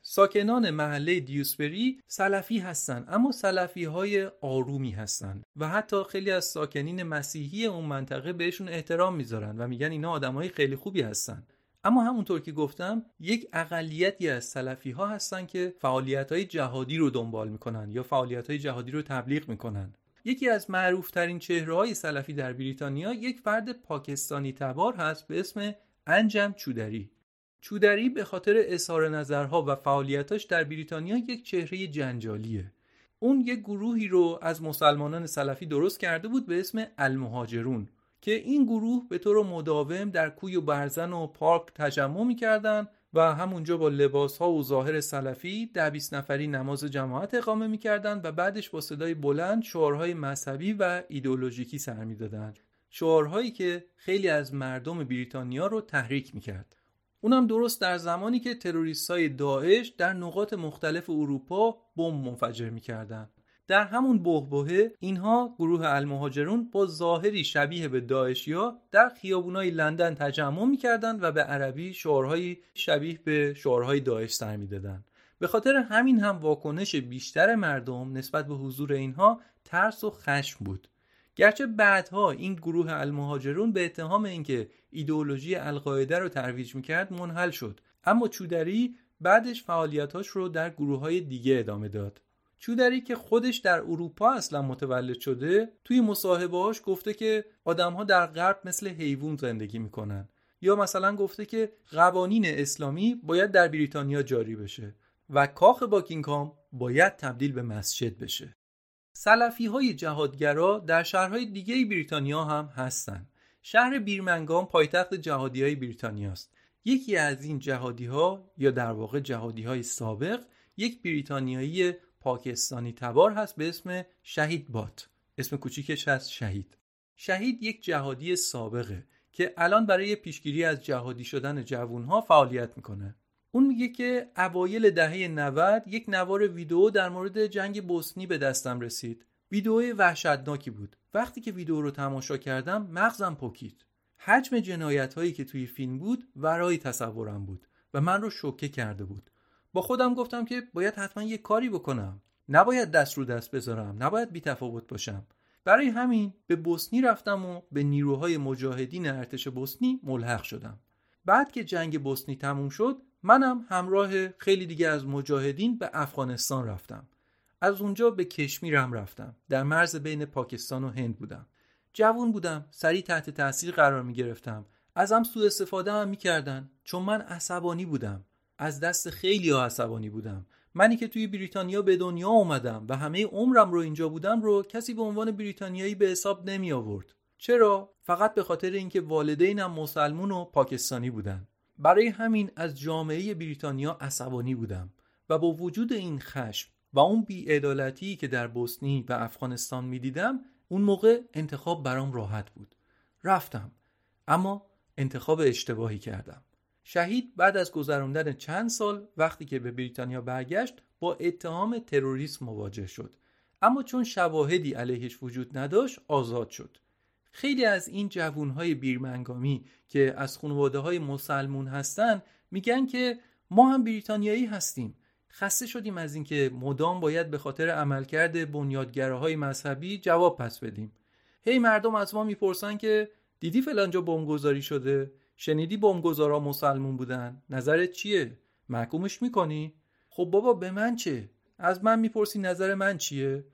ساکنان محله دیوسبری سلفی هستند اما سلفی های آرومی هستند و حتی خیلی از ساکنین مسیحی اون منطقه بهشون احترام می‌ذارن و میگن اینا آدمای خیلی خوبی هستن. اما همونطور که گفتم یک اقلیتی از سلفی ها هستن که فعالیت های جهادی رو دنبال می‌کنن یا فعالیت های جهادی رو تبلیغ می‌کنن. یکی از معروفترین چهره های سلفی در بریتانیا یک فرد پاکستانی تبار هست به اسم انجم چودری. چودری به خاطر اظهار نظرها و فعالیتاش در بریتانیا یک چهره جنجالیه. اون یک گروهی رو از مسلمانان سلفی درست کرده بود به اسم المهاجرون که این گروه به طور مداوم در کوی و برزن و پارک تجمع می‌کردن و همونجا با لباس ها و ظاهر سلفی ده بیست نفری نماز جماعت اقامه می‌کردن و بعدش با صدای بلند شعارهای مذهبی و ایدولوژیکی سر می‌دادند شعارهایی که خیلی از مردم بریتانیا رو تحریک می‌کرد. اونم درست در زمانی که تروریست های داعش در نقاط مختلف اروپا بمب منفجر می‌کردن. در همون بهبهه اینها گروه المهاجرون با ظاهری شبیه به داعشیا در خیابونای لندن تجمع می‌کردند و به عربی شعارهایی شبیه به شعارهای داعش سر می‌دادند به خاطر همین هم واکنش بیشتر مردم نسبت به حضور اینها ترس و خشم بود. گرچه بعدها این گروه المهاجرون به اتهام اینکه ایدئولوژی القاعده رو ترویج می‌کرد منحل شد. اما چودری بعدش فعالیتاش رو در گروه های دیگه ادامه داد. چودری که خودش در اروپا اصلا متولد شده توی مصاحبهاش گفته که آدمها در غرب مثل حیوان زندگی می‌کنن. یا مثلا گفته که قوانین اسلامی باید در بریتانیا جاری بشه و کاخ باکینگهام باید تبدیل به مسجد بشه. سلفی های جهادگرا در شهرهای دیگه بریتانیا هم هستند. شهر بیرمنگام پایتخت جهادی های بریتانیا است. یکی از این جهادی ها یا در واقع جهادی های سابق یک بریتانیایی پاکستانی تبار هست به اسم شهید بات اسم کوچیکش هست شهید شهید یک جهادی سابقه که الان برای پیشگیری از جهادی شدن جوانها فعالیت می‌کنه اون میگه که اوایل دهه 90 یک نوار ویدیو در مورد جنگ بوسنی به دستم رسید. ویدیو وحشتناکی بود. وقتی که ویدیو رو تماشا کردم مغزم پکید حجم جنایت هایی که توی فیلم بود ورای تصورم بود و من رو شوکه کرده بود. با خودم گفتم که باید حتما یه کاری بکنم. نباید دست رو دست بذارم. نباید بی تفاوت باشم. برای همین به بوسنی رفتم و به نیروهای مجاهدین ارتش بوسنی ملحق شدم. بعد که جنگ بوسنی تموم شد منم همراه خیلی دیگه از مجاهدین به افغانستان رفتم. از اونجا به کشمیرم رفتم. در مرز بین پاکستان و هند بودم. جوون بودم سریع تحت تاثیر قرار می گرفتم ازم سوء استفاده هم می‌کردن. چون من عصبانی بودم. از دست خیلی ها عصبانی بودم. منی که توی بریتانیا به دنیا اومدم و همه عمرم رو اینجا بودم رو کسی به عنوان بریتانیایی به حساب نمی آورد چرا؟ فقط به خاطر اینکه والدینم مسلمون و پاکستانی بودن. برای همین از جامعه بریتانیا عصبانی بودم و با وجود این خشم و اون بیعدالتی که در بوسنی و افغانستان می‌دیدم اون موقع انتخاب برام راحت بود. رفتم اما انتخاب اشتباهی کردم. شهید بعد از گذراندن چند سال وقتی که به بریتانیا برگشت با اتهام تروریسم مواجه شد. اما چون شواهدی علیهش وجود نداشت آزاد شد. خیلی از این جوونهای بیرمنگامی که از خانواده های مسلمون هستن میگن که ما هم بریتانیایی هستیم. خسته شدیم از اینکه مدام باید به خاطر عملکرد بنیادگراهای مذهبی جواب پس بدیم. هی مردم از ما می‌پرسن که دیدی فلانجا بمبگذاری شده؟ شنیدی بمبگذارا مسلمون بودن؟ نظرت چیه؟ محکومش می‌کنی؟ خب بابا به من چه؟ از من می‌پرسی نظر من چیه؟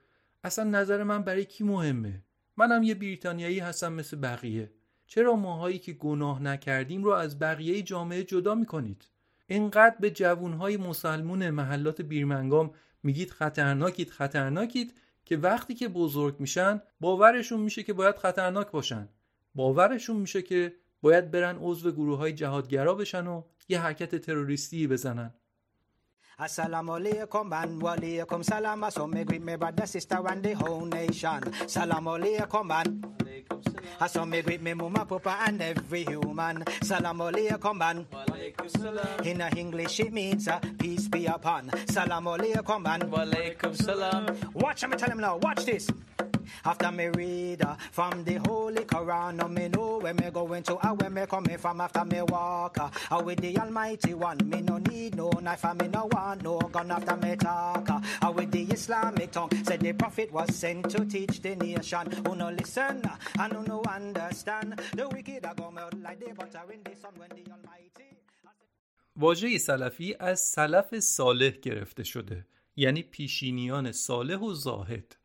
اصلا نظر من برای کی مهمه؟ منم یه بریتانیایی هستم مثل بقیه. چرا ماهایی که گناه نکردیم رو از بقیه جامعه جدا می‌کنید؟ اینقدر به جوونهای مسلمون محلات بیرمنگام میگید خطرناکید خطرناکید که وقتی که بزرگ میشن باورشون میشه که باید خطرناک باشن. باورشون میشه که باید برن عضو گروه های جهادگرا بشن و یه حرکت تروریستی بزنن. Assalamu alaikum and walaikum salam. So me greet me brother, sister and the whole nation. Salamu alaikum and I saw me greet me mama, papa and every human. Salamu alaikum and in English it means uh, peace be upon. Salamu alaikum and walaikum salam. Watch me tell him now. Watch this. After me read uh, from the Holy Quran, no me know where me going to and where me coming from. After me walk uh, with the Almighty One, me no need no knife and me no want no gun. After me talk uh, with the Islamic tongue, said the Prophet was sent to teach the nation. Who no listen uh, and who no understand. The wicked are going out like the butter in the sun when the Almighty. واژه سلفی از سلف صالح گرفته شده یعنی پیشینیان صالح و زاهد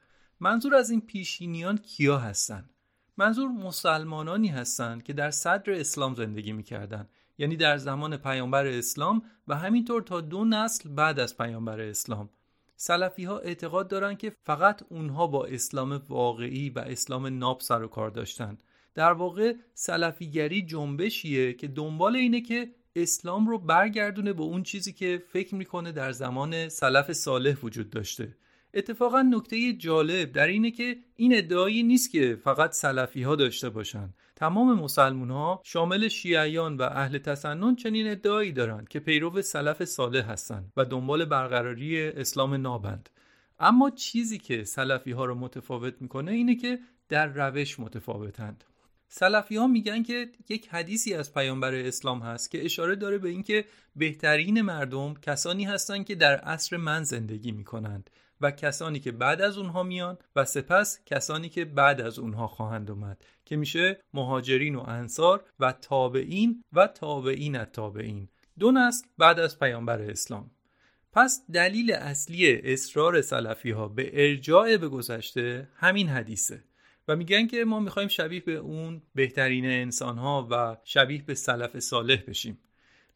منظور از این پیشینیان کیا هستند منظور مسلمانانی هستند که در صدر اسلام زندگی می‌کردند یعنی در زمان پیامبر اسلام و همینطور تا دو نسل بعد از پیامبر اسلام. سلفی ها اعتقاد دارند که فقط اونها با اسلام واقعی و اسلام ناب سر و کار داشتند در واقع سلفیگری جنبشیه که دنبال اینه که اسلام رو برگردونه به اون چیزی که فکر می‌کنه در زمان سلف صالح وجود داشته. اتفاقا نکته جالب در اینه که این ادعایی نیست که فقط سلفی ها داشته باشن. تمام مسلمون ها شامل شیعیان و اهل تسنن چنین ادعایی دارند که پیرو سلف صالح هستند و دنبال برقراری اسلام نابند. اما چیزی که سلفی ها رو متفاوت می‌کنه اینه که در روش متفاوتند. سلفی ها میگن که یک حدیثی از پیامبر اسلام هست که اشاره داره به اینکه بهترین مردم کسانی هستند که در عصر من زندگی می‌کنند. و کسانی که بعد از اونها میان و سپس کسانی که بعد از اونها خواهند اومد که میشه مهاجرین و انصار و تابعین و تابعین تابعین. دو نسل بعد از پیامبر اسلام. پس دلیل اصلی اصرار سلفی ها به ارجاع به گذشته همین حدیثه. و میگن که ما می‌خوایم شبیه به اون بهترین انسان ها و شبیه به سلف صالح بشیم.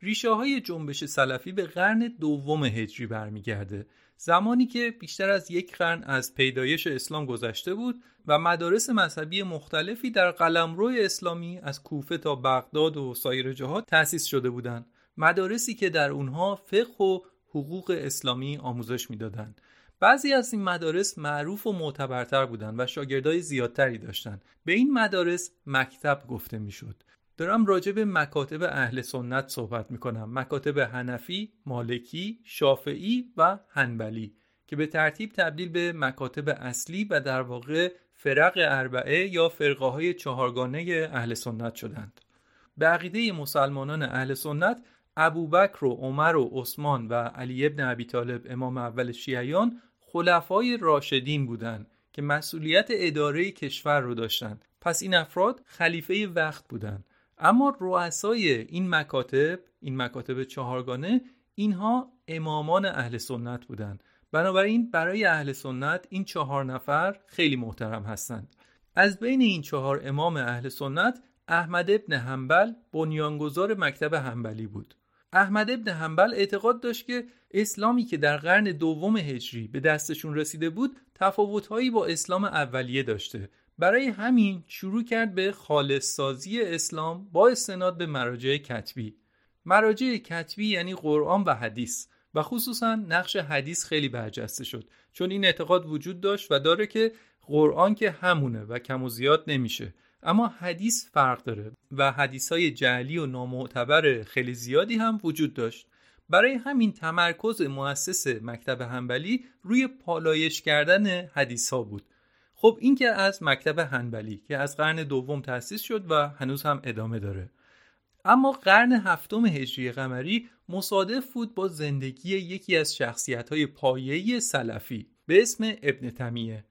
ریشه های جنبش سلفی به قرن دوم هجری برمیگرده زمانی که بیشتر از یک قرن از پیدایش اسلام گذشته بود و مدارس مذهبی مختلفی در قلمرو اسلامی از کوفه تا بغداد و سایر جهات تأسیس شده بودند. مدارسی که در اونها فقه و حقوق اسلامی آموزش می‌دادند. بعضی از این مدارس معروف و معتبرتر بودند و شاگردای زیادتری داشتند. به این مدارس مکتب گفته می‌شد. دارم راجع به مکاتب اهل سنت صحبت می‌کنم. مکاتب هنفی، مالکی، شافعی و هنبلی که به ترتیب تبدیل به مکاتب اصلی و در واقع فرق اربعه یا فرقه های چهارگانه اهل سنت شدند. به عقیده مسلمانان اهل سنت ابوبکر و عمر و عثمان و علی ابن ابی طالب امام اول شیعیان خلفای راشدین بودند که مسئولیت اداره کشور رو داشتند. پس این افراد خلیفه وقت بودند. اما رؤسای این مکاتب این مکاتب چهارگانه اینها امامان اهل سنت بودند بنابراین برای اهل سنت این چهار نفر خیلی محترم هستند. از بین این چهار امام اهل سنت احمد ابن حنبل بنیانگذار مکتب حنبلی بود. احمد ابن حنبل اعتقاد داشت که اسلامی که در قرن دوم هجری به دستشون رسیده بود تفاوتهایی با اسلام اولیه داشته. برای همین شروع کرد به خالص سازی اسلام با استناد به مراجع کتبی. مراجع کتبی یعنی قرآن و حدیث و خصوصا نقش حدیث خیلی برجسته شد چون این اعتقاد وجود داشت و داره که قرآن که همونه و کم و زیاد نمیشه. اما حدیث فرق داره و حدیث های جعلی و نامعتبر خیلی زیادی هم وجود داشت. برای همین تمرکز مؤسس مکتب هنبلی روی پالایش کردن حدیث ها بود. خب این که از مکتب هنبلی که از قرن دوم تأسیس شد و هنوز هم ادامه داره. اما قرن هفتم هجری قمری مصادف بود با زندگی یکی از شخصیت های پایه‌ای سلفی به اسم ابن تمیه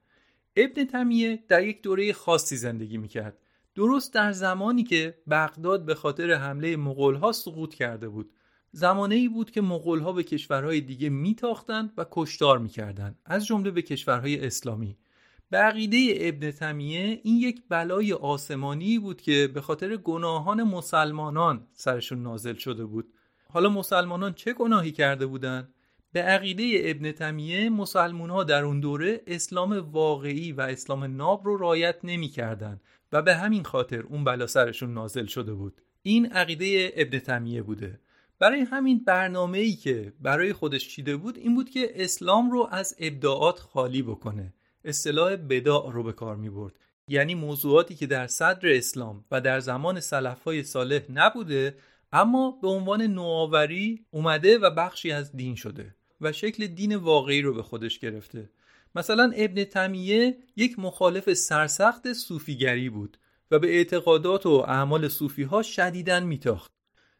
ابن تمیه در یک دوره خاصی زندگی می‌کرد. درست در زمانی که بغداد به خاطر حمله مغولها سقوط کرده بود. زمانه ای بود که مغولها به کشورهای دیگه میتاختند و کشتار می‌کردند از جمله به کشورهای اسلامی. به عقیده ابن تمیه این یک بلای آسمانی بود که به خاطر گناهان مسلمانان سرشون نازل شده بود. حالا مسلمانان چه گناهی کرده بودند به عقیده ابن تمیه مسلمون ها در اون دوره اسلام واقعی و اسلام ناب رو رایت نمی کردن و به همین خاطر اون بلا سرشون نازل شده بود. این عقیده ابن تمیه بوده. برای همین برنامه ای که برای خودش چیده بود این بود که اسلام رو از ابداعات خالی بکنه. اصطلاح بداع رو به کار می برد. یعنی موضوعاتی که در صدر اسلام و در زمان سلفای صالح نبوده اما به عنوان نوآوری اومده و بخشی از دین شده و شکل دین واقعی رو به خودش گرفته. مثلا ابن تمیه یک مخالف سرسخت صوفیگری بود و به اعتقادات و اعمال صوفی ها شدیدن میتاخت.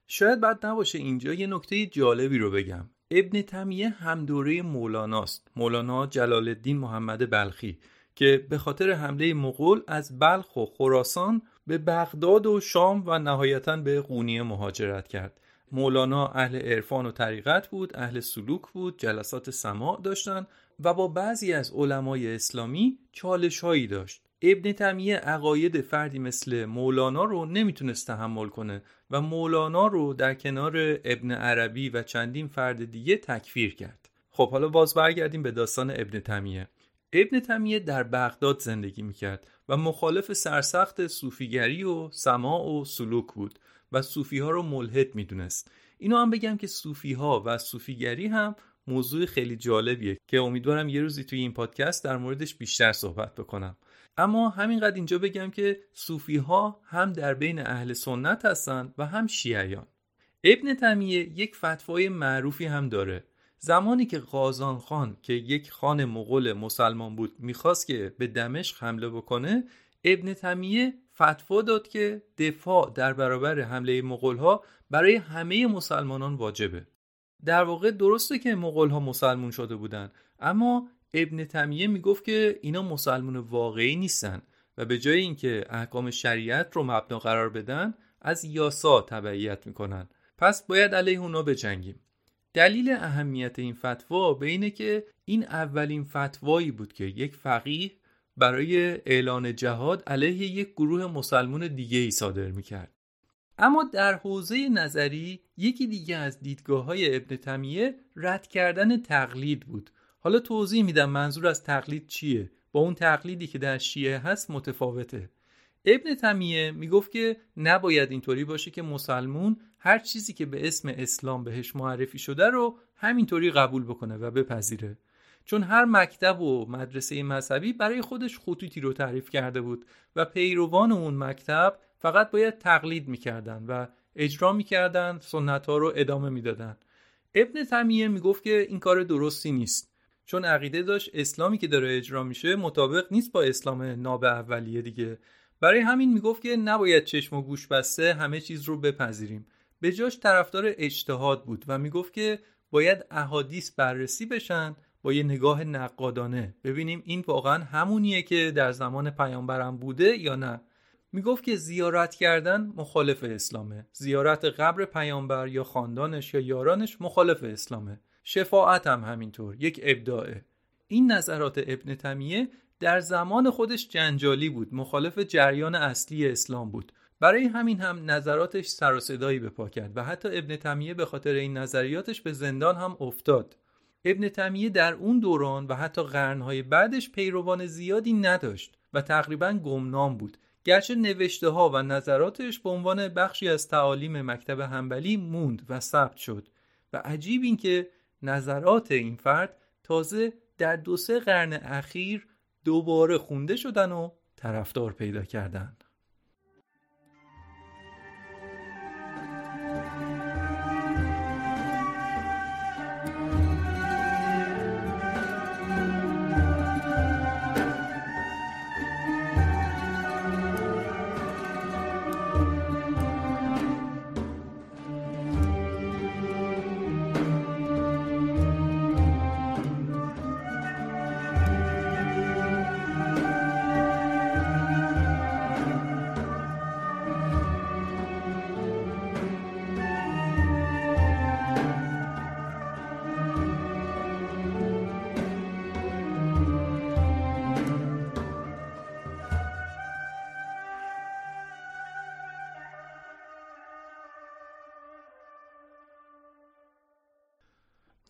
شاید بعد نباشه اینجا یه نکته جالبی رو بگم. ابن تمیه هم دوره مولاناست. مولانا جلال الدین محمد بلخی که به خاطر حمله مغول از بلخ و خراسان به بغداد و شام و نهایتا به قونیه مهاجرت کرد. مولانا اهل عرفان و طریقت بود اهل سلوک بود جلسات سماع داشتن و با بعضی از علمای اسلامی چالش هایی داشت. ابن تمیه عقاید فردی مثل مولانا رو نمی‌تونست تحمل کنه. و مولانا رو در کنار ابن عربی و چندین فرد دیگه تکفیر کرد. خب حالا باز برگردیم به داستان ابن تمیه ابن تمیه در بغداد زندگی می‌کرد و مخالف سرسخت صوفیگری و سماع و سلوک بود و صوفی ها رو ملحد می‌دونست. اینو هم بگم که صوفی ها و صوفیگری هم موضوع خیلی جالبیه که امیدوارم یه روزی توی این پادکست در موردش بیشتر صحبت بکنم. اما همینقدر اینجا بگم که صوفی ها هم در بین اهل سنت هستند و هم شیعیان. ابن تمیه یک فتوای معروفی هم داره. زمانی که قازان خان که یک خان مغول مسلمان بود می‌خواست که به دمشق حمله بکنه ابن تمیه فتوا داد که دفاع در برابر حمله مغولها برای همه مسلمانان واجبه. در واقع درسته که مغولها مسلمون شده بودند اما ابن تمیه می‌گفت که اینا مسلمون واقعی نیستن و به جای اینکه احکام شریعت رو مبنا قرار بدن از یاسا تبعیت می‌کنن. پس باید علیه اونا بجنگیم. دلیل اهمیت این فتوا به اینه که این اولین فتوایی بود که یک فقیه برای اعلان جهاد علیه یک گروه مسلمون دیگه ای صادر می‌کرد. اما در حوزه نظری یکی دیگه از دیدگاه های ابن تمیه رد کردن تقلید بود حالا توضیح میدم منظور از تقلید چیه. با اون تقلیدی که در شیعه هست متفاوته. ابن تمیه می‌گفت که نباید اینطوری باشه که مسلمون هر چیزی که به اسم اسلام بهش معرفی شده رو همینطوری قبول بکنه و بپذیره. چون هر مکتب و مدرسه مذهبی برای خودش خطوطی رو تعریف کرده بود و پیروان اون مکتب فقط باید تقلید می‌کردن و اجرا می‌کردن سنت ها رو ادامه می‌دادن. ابن تمیه می‌گفت که این کار درستی نیست. چون عقیده داشت اسلامی که داره اجرا میشه مطابق نیست با اسلام ناب اولیه دیگه. برای همین می‌گفت که نباید چشم و گوش بسته همه چیز رو بپذیریم. به جاش طرفدار اجتهاد بود و می‌گفت که باید احادیث بررسی بشن با یه نگاه نقادانه. ببینیم این واقعا همونیه که در زمان پیامبرم بوده یا نه. می‌گفت که زیارت کردن مخالف اسلامه. زیارت قبر پیامبر یا خاندانش یا یارانش مخالف اسلامه. شفاعت هم همینطور. یک ابداعه. این نظرات ابن تمیه در زمان خودش جنجالی بود. مخالف جریان اصلی اسلام بود. برای همین هم نظراتش سر و صدایی به پا کرد و حتی ابن تمیه به خاطر این نظریاتش به زندان هم افتاد. ابن تمیه در اون دوران و حتی قرنهای بعدش پیروان زیادی نداشت و تقریبا گمنام بود. گرچه نوشته ها و نظراتش به عنوان بخشی از تعالیم مکتب همبلی موند و ثبت شد. و عجیب این که نظرات این فرد تازه در دو سه قرن اخیر دوباره خونده شدن و طرفدار پیدا کردند.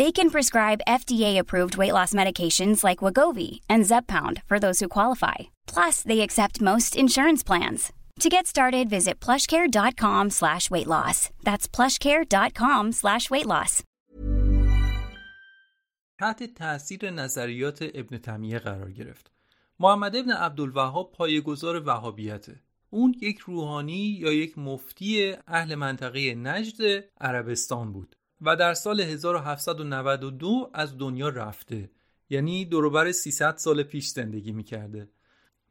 They can prescribe FDA-approved weight loss medications like Wagovi and Zepbound for those who qualify. Plus, they accept most insurance plans. To get started, visit plushcare.com slash weight loss. That's plushcare.com slash weight loss. تحت تاثیر نظریات ابن تیمیه قرار گرفت. محمد ابن عبدالوهاب پایه‌گذار وهابیته. اون یک روحانی یا یک مفتی اهل منطقه نجد عربستان بود و در سال 1792 از دنیا رفته. یعنی دوروبر 300 سال پیش زندگی می‌کرده.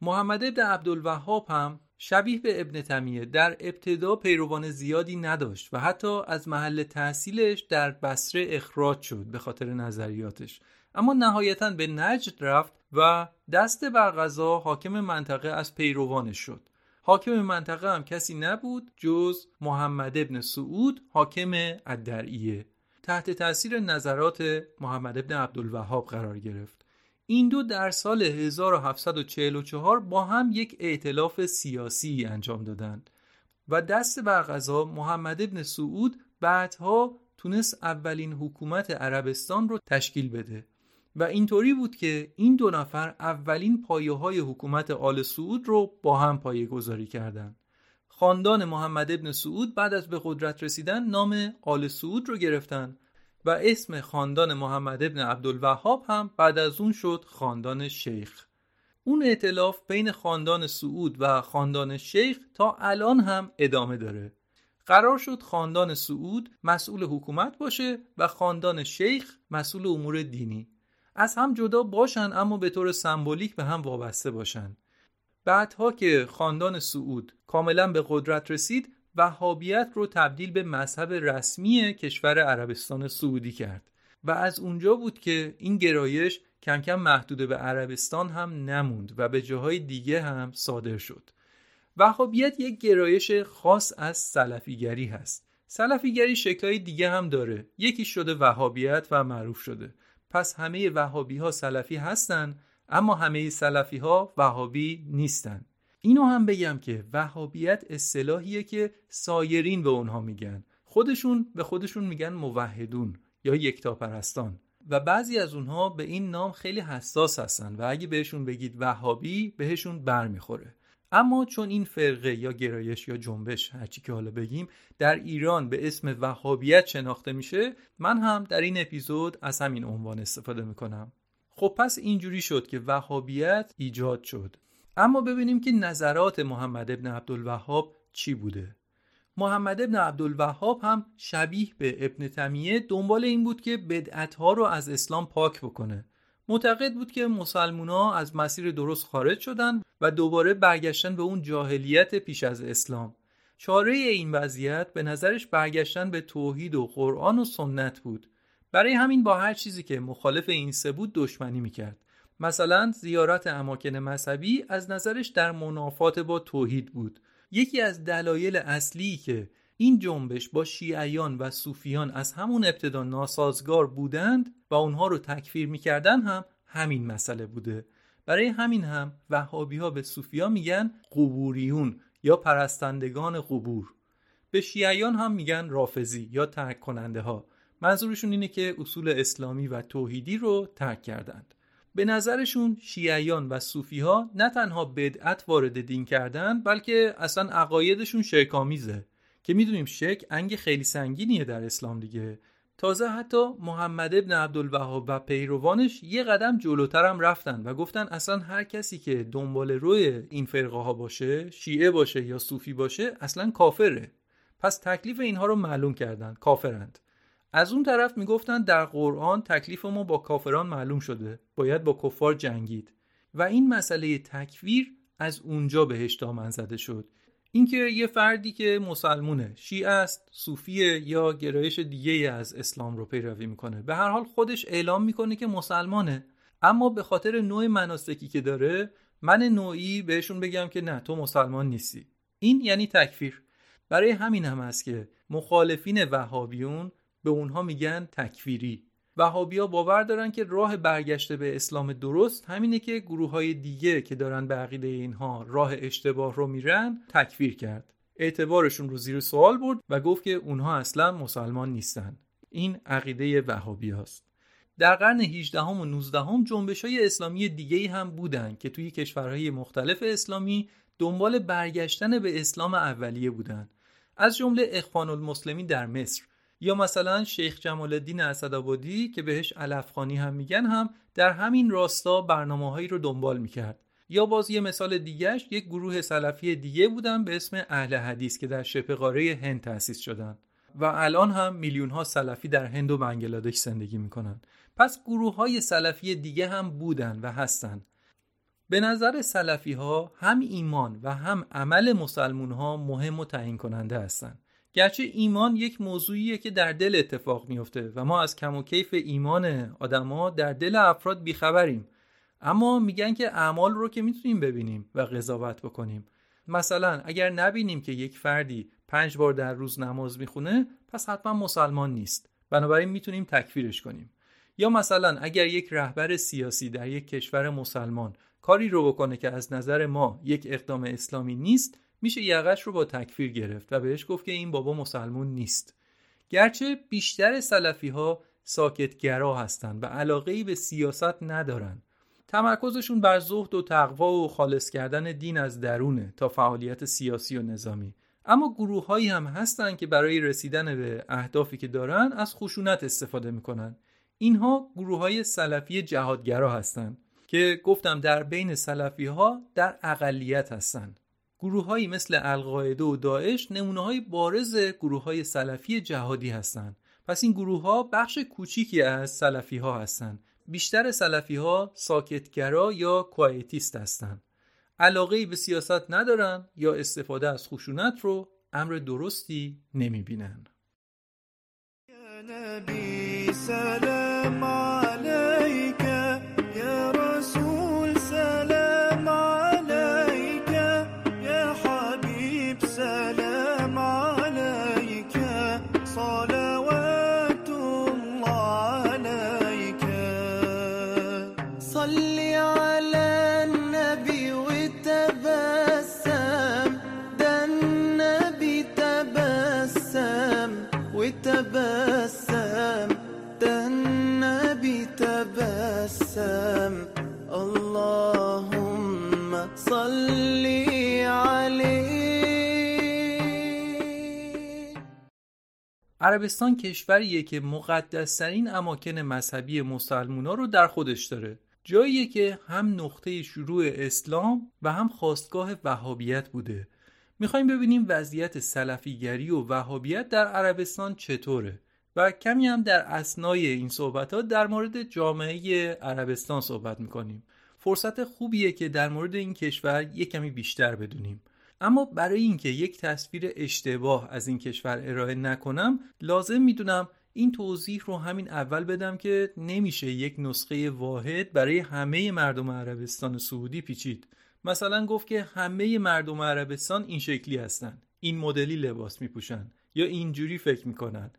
محمد ابن عبدالوهاب هم شبیه به ابن تمیه در ابتدا پیروان زیادی نداشت و حتی از محل تحصیلش در بسره اخراج شد به خاطر نظریاتش. اما نهایتا به نجد رفت و دست بر غذا حاکم منطقه از پیروانش شد. حاکم منطقه هم کسی نبود جز محمد ابن سعود حاکم الدرعیه. تحت تاثیر نظرات محمد ابن عبدالوهاب قرار گرفت. این دو در سال 1744 با هم یک ائتلاف سیاسی انجام دادند و دست بر محمد ابن سعود بعدها تونست اولین حکومت عربستان رو تشکیل بده. و اینطوری بود که این دو نفر اولین پایه های حکومت آل سعود رو با هم پایه گذاری کردند. خاندان محمد ابن سعود بعد از به قدرت رسیدن نام آل سعود رو گرفتن و اسم خاندان محمد ابن عبدالوهاب هم بعد از اون شد خاندان شیخ. اون اعتلاف بین خاندان سعود و خاندان شیخ تا الان هم ادامه داره. قرار شد خاندان سعود مسئول حکومت باشه و خاندان شیخ مسئول امور دینی. از هم جدا باشن اما به طور سمبولیک به هم وابسته باشن. بعدها که خاندان سعود کاملا به قدرت رسید وهابیت رو تبدیل به مذهب رسمی کشور عربستان سعودی کرد. و از اونجا بود که این گرایش کم کم محدود به عربستان هم نموند و به جاهای دیگه هم صادر شد. وهابیت یک گرایش خاص از سلفیگری هست. سلفیگری شکلهای دیگه هم داره. یکی شده وهابیت و معروف شده. پس همه وهابی ها سلفی هستن اما همه سلفی ها وهابی نیستن. اینو هم بگم که وهابیت اصطلاحیه که سایرین به اونها میگن. خودشون به خودشون میگن موحدون یا یکتاپرستان. و بعضی از اونها به این نام خیلی حساس هستن و اگه بهشون بگید وهابی بهشون برمیخوره. اما چون این فرقه یا گرایش یا جنبش هرچی که حالا بگیم در ایران به اسم وهابیت شناخته میشه من هم در این اپیزود از همین عنوان استفاده می‌کنم. خب پس اینجوری شد که وهابیت ایجاد شد. اما ببینیم که نظرات محمد ابن عبدالوهاب چی بوده. محمد ابن عبدالوهاب هم شبیه به ابن تمیه دنبال این بود که بدعت ها رو از اسلام پاک بکنه. معتقد بود که مسلمونا از مسیر درست خارج شدن و دوباره برگشتن به اون جاهلیت پیش از اسلام. چاره این وضعیت به نظرش برگشتن به توحید و قرآن و سنت بود. برای همین با هر چیزی که مخالف این سه بود دشمنی می‌کرد. مثلا زیارت اماکن مذهبی از نظرش در منافات با توحید بود. یکی از دلایل اصلی که این جنبش با شیعیان و صوفیان از همون ابتدا ناسازگار بودند و اونها رو تکفیر می‌کردن هم همین مسئله بوده. برای همین هم وهابی ها به صوفیا میگن قبوریون یا پرستندگان قبور. به شیعیان هم میگن رافزی یا ترک کننده ها منظورشون اینه که اصول اسلامی و توحیدی رو ترک کردند. به نظرشون شیعیان و صوفی ها نه تنها بدعت وارد دین کردن بلکه اصلا عقایدشون شرکامیزه که می‌دونیم شک انگ خیلی سنگینیه در اسلام دیگه. تازه حتی محمد ابن عبدالوهاب و پیروانش یه قدم جلوتر هم رفتن و گفتن اصلا هر کسی که دنبال روی این فرقه ها باشه شیعه باشه یا صوفی باشه اصلا کافره. پس تکلیف اینها رو معلوم کردن کافرند. از اون طرف می‌گفتن در قرآن تکلیف ما با کافران معلوم شده باید با کفار جنگید. و این مسئله تکویر از اونجا بهش دامن زده شد. اینکه یه فردی که مسلمونه شیعه است صوفیه یا گرایش دیگه از اسلام رو پیروی می‌کنه. به هر حال خودش اعلام می‌کنه که مسلمانه. اما به خاطر نوع مناسکی که داره من نوعی بهشون بگم که نه تو مسلمان نیستی. این یعنی تکفیر. برای همین هم است که مخالفین وهابیون به اونها میگن تکفیری. وهابیا باور دارن که راه برگشته به اسلام درست همینه که گروه های دیگه که دارن به عقیده اینها راه اشتباه رو میرن تکفیر کرد. اعتبارشون رو زیر سوال برد و گفت که اونها اصلا مسلمان نیستن. این عقیده وهابی هست. در قرن 18 و 19 هم جنبش های اسلامی دیگه هم بودن که توی کشورهای مختلف اسلامی دنبال برگشتن به اسلام اولیه بودن. از جمله اخوان المسلمین در مصر یا مثلا شیخ جمال الدین اسدآبادی که بهش علفخانی هم میگن هم در همین راستا برنامه هایی رو دنبال می‌کرد. یا باز یه مثال دیگهش یک گروه سلفی دیگه بودن به اسم اهل حدیث که در شبه قاره هند تأسیس شدن و الان هم میلیون ها سلفی در هند و بنگلادش زندگی می‌کنن. پس گروه های سلفی دیگه هم بودن و هستن. به نظر سلفی ها هم ایمان و هم عمل مسلمون ها مهم و تعیین کننده هستند گرچه ایمان یک موضوعیه که در دل اتفاق میفته و ما از کم و کیف ایمان آدما در دل افراد بیخبریم. اما میگن که اعمال رو که می‌تونیم ببینیم و قضاوت بکنیم. مثلا اگر نبینیم که یک فردی پنج بار در روز نماز می‌خونه پس حتما مسلمان نیست. بنابراین می‌تونیم تکفیرش کنیم. یا مثلا اگر یک رهبر سیاسی در یک کشور مسلمان کاری رو بکنه که از نظر ما یک اقدام اسلامی نیست میشه یقش رو با تکفیر گرفت و بهش گفت که این بابا مسلمون نیست. گرچه بیشتر سلفی ها ساکتگرا هستند و علاقه به سیاست ندارن. تمرکزشون بر زهد و تقوا و خالص کردن دین از درونه تا فعالیت سیاسی و نظامی. اما گروه هایی هم هستند که برای رسیدن به اهدافی که دارن از خشونت استفاده می‌کنن. اینها گروه های سلفی جهادگرا هستند که گفتم در بین سلفی ها در اقلیت هستند گروههایی مثل القاعده و داعش نمونه های بارز گروه های سلفی جهادی هستند. پس این گروه ها بخش کوچیکی از سلفی ها هستند. بیشتر سلفی ها ساکتگرا یا quietist هستند. علاقه به سیاست ندارن یا استفاده از خشونت رو امر درستی نمی بینن. عربستان کشوریه که مقدسترین اماکن مذهبی مسلمونا رو در خودش داره. جاییه که هم نقطه شروع اسلام و هم خواستگاه وهابیت بوده. می‌خوایم ببینیم وضعیت سلفیگری و وهابیت در عربستان چطوره. و کمی هم در اسنای این صحبت ها در مورد جامعه عربستان صحبت می‌کنیم. فرصت خوبیه که در مورد این کشور یک کمی بیشتر بدونیم. اما برای اینکه یک تصویر اشتباه از این کشور ارائه نکنم لازم می‌دونم این توضیح رو همین اول بدم که نمیشه یک نسخه واحد برای همه مردم عربستان سعودی پیچید. مثلا گفت که همه مردم عربستان این شکلی هستن. این مدلی لباس میپوشن یا اینجوری فکر می‌کنن.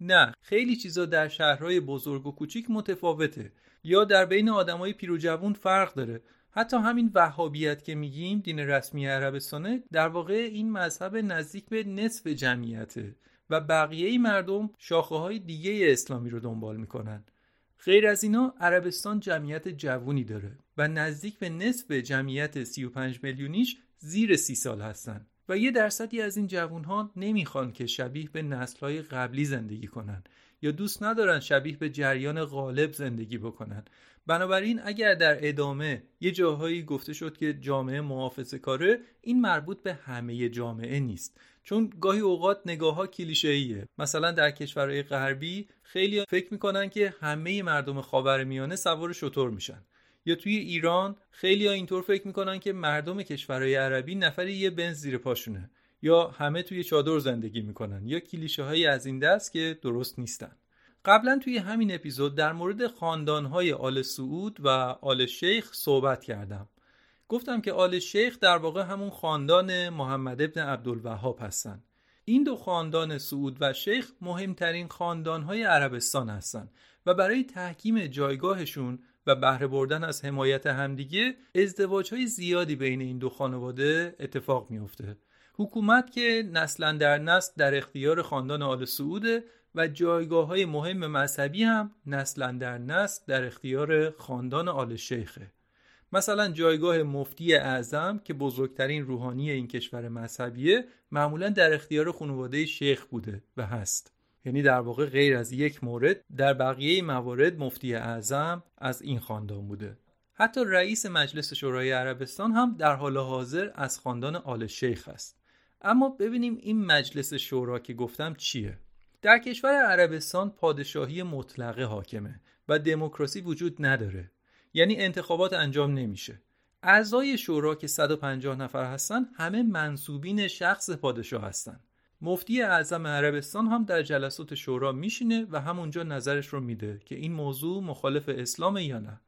نه خیلی چیزا در شهرهای بزرگ و کوچیک متفاوته. یا در بین آدمای پیر و جوون فرق داره. حتی همین وهابیت که میگیم دین رسمی عربستانه در واقع این مذهب نزدیک به نصف جمعیته و بقیه مردم شاخه های دیگه اسلامی رو دنبال می‌کنن. غیر از اینا عربستان جمعیت جوونی داره و نزدیک به نصف جمعیت 35 میلیونیش زیر سی سال هستن. و یه درصدی از این جوون ها نمی‌خوان که شبیه به نسل های قبلی زندگی کنن یا دوست ندارن شبیه به جریان غالب زندگی بکنن. بنابراین اگر در ادامه یه جاهایی گفته شد که جامعه محافظه کاره این مربوط به همه جامعه نیست. چون گاهی اوقات نگاه ها کلیشه‌ایه. مثلا در کشورهای غربی خیلی فکر می‌کنن که همه مردم خاورمیانه سوار شطور میشن. یا توی ایران خیلی ها اینطور فکر می‌کنن که مردم کشورهای عربی نفری یه بنز زیر پاشونه یا همه توی چادر زندگی می‌کنن یا کلیشه هایی از این دست که درست نیستن. قبلا توی همین اپیزود در مورد خاندانهای آل سعود و آل شیخ صحبت کردم. گفتم که آل شیخ در واقع همون خاندان محمد ابن عبدالوهاب هستن. این دو خاندان سعود و شیخ مهمترین خاندانهای عربستان هستند و برای تحکیم جایگاهشون و بهره بردن از حمایت همدیگه ازدواج های زیادی بین این دو خانواده اتفاق میافته. حکومت که نسلا در نسل در اختیار خاندان آل سعوده و جایگاه های مهم مذهبی هم نسلا در نسل در اختیار خاندان آل شیخه. مثلا جایگاه مفتی اعظم که بزرگترین روحانی این کشور مذهبیه معمولا در اختیار خانواده شیخ بوده و هست. یعنی در واقع غیر از یک مورد در بقیه موارد مفتی اعظم از این خاندان بوده. حتی رئیس مجلس شورای عربستان هم در حال حاضر از خاندان آل شیخ است. اما ببینیم این مجلس شورا که گفتم چیه. در کشور عربستان پادشاهی مطلقه حاکمه و دموکراسی وجود نداره. یعنی انتخابات انجام نمیشه. اعضای شورا که 150 نفر هستن همه منصوبین شخص پادشاه هستن. مفتی اعظم عربستان هم در جلسات شورا میشینه و همونجا نظرش رو میده که این موضوع مخالف اسلام یا نه.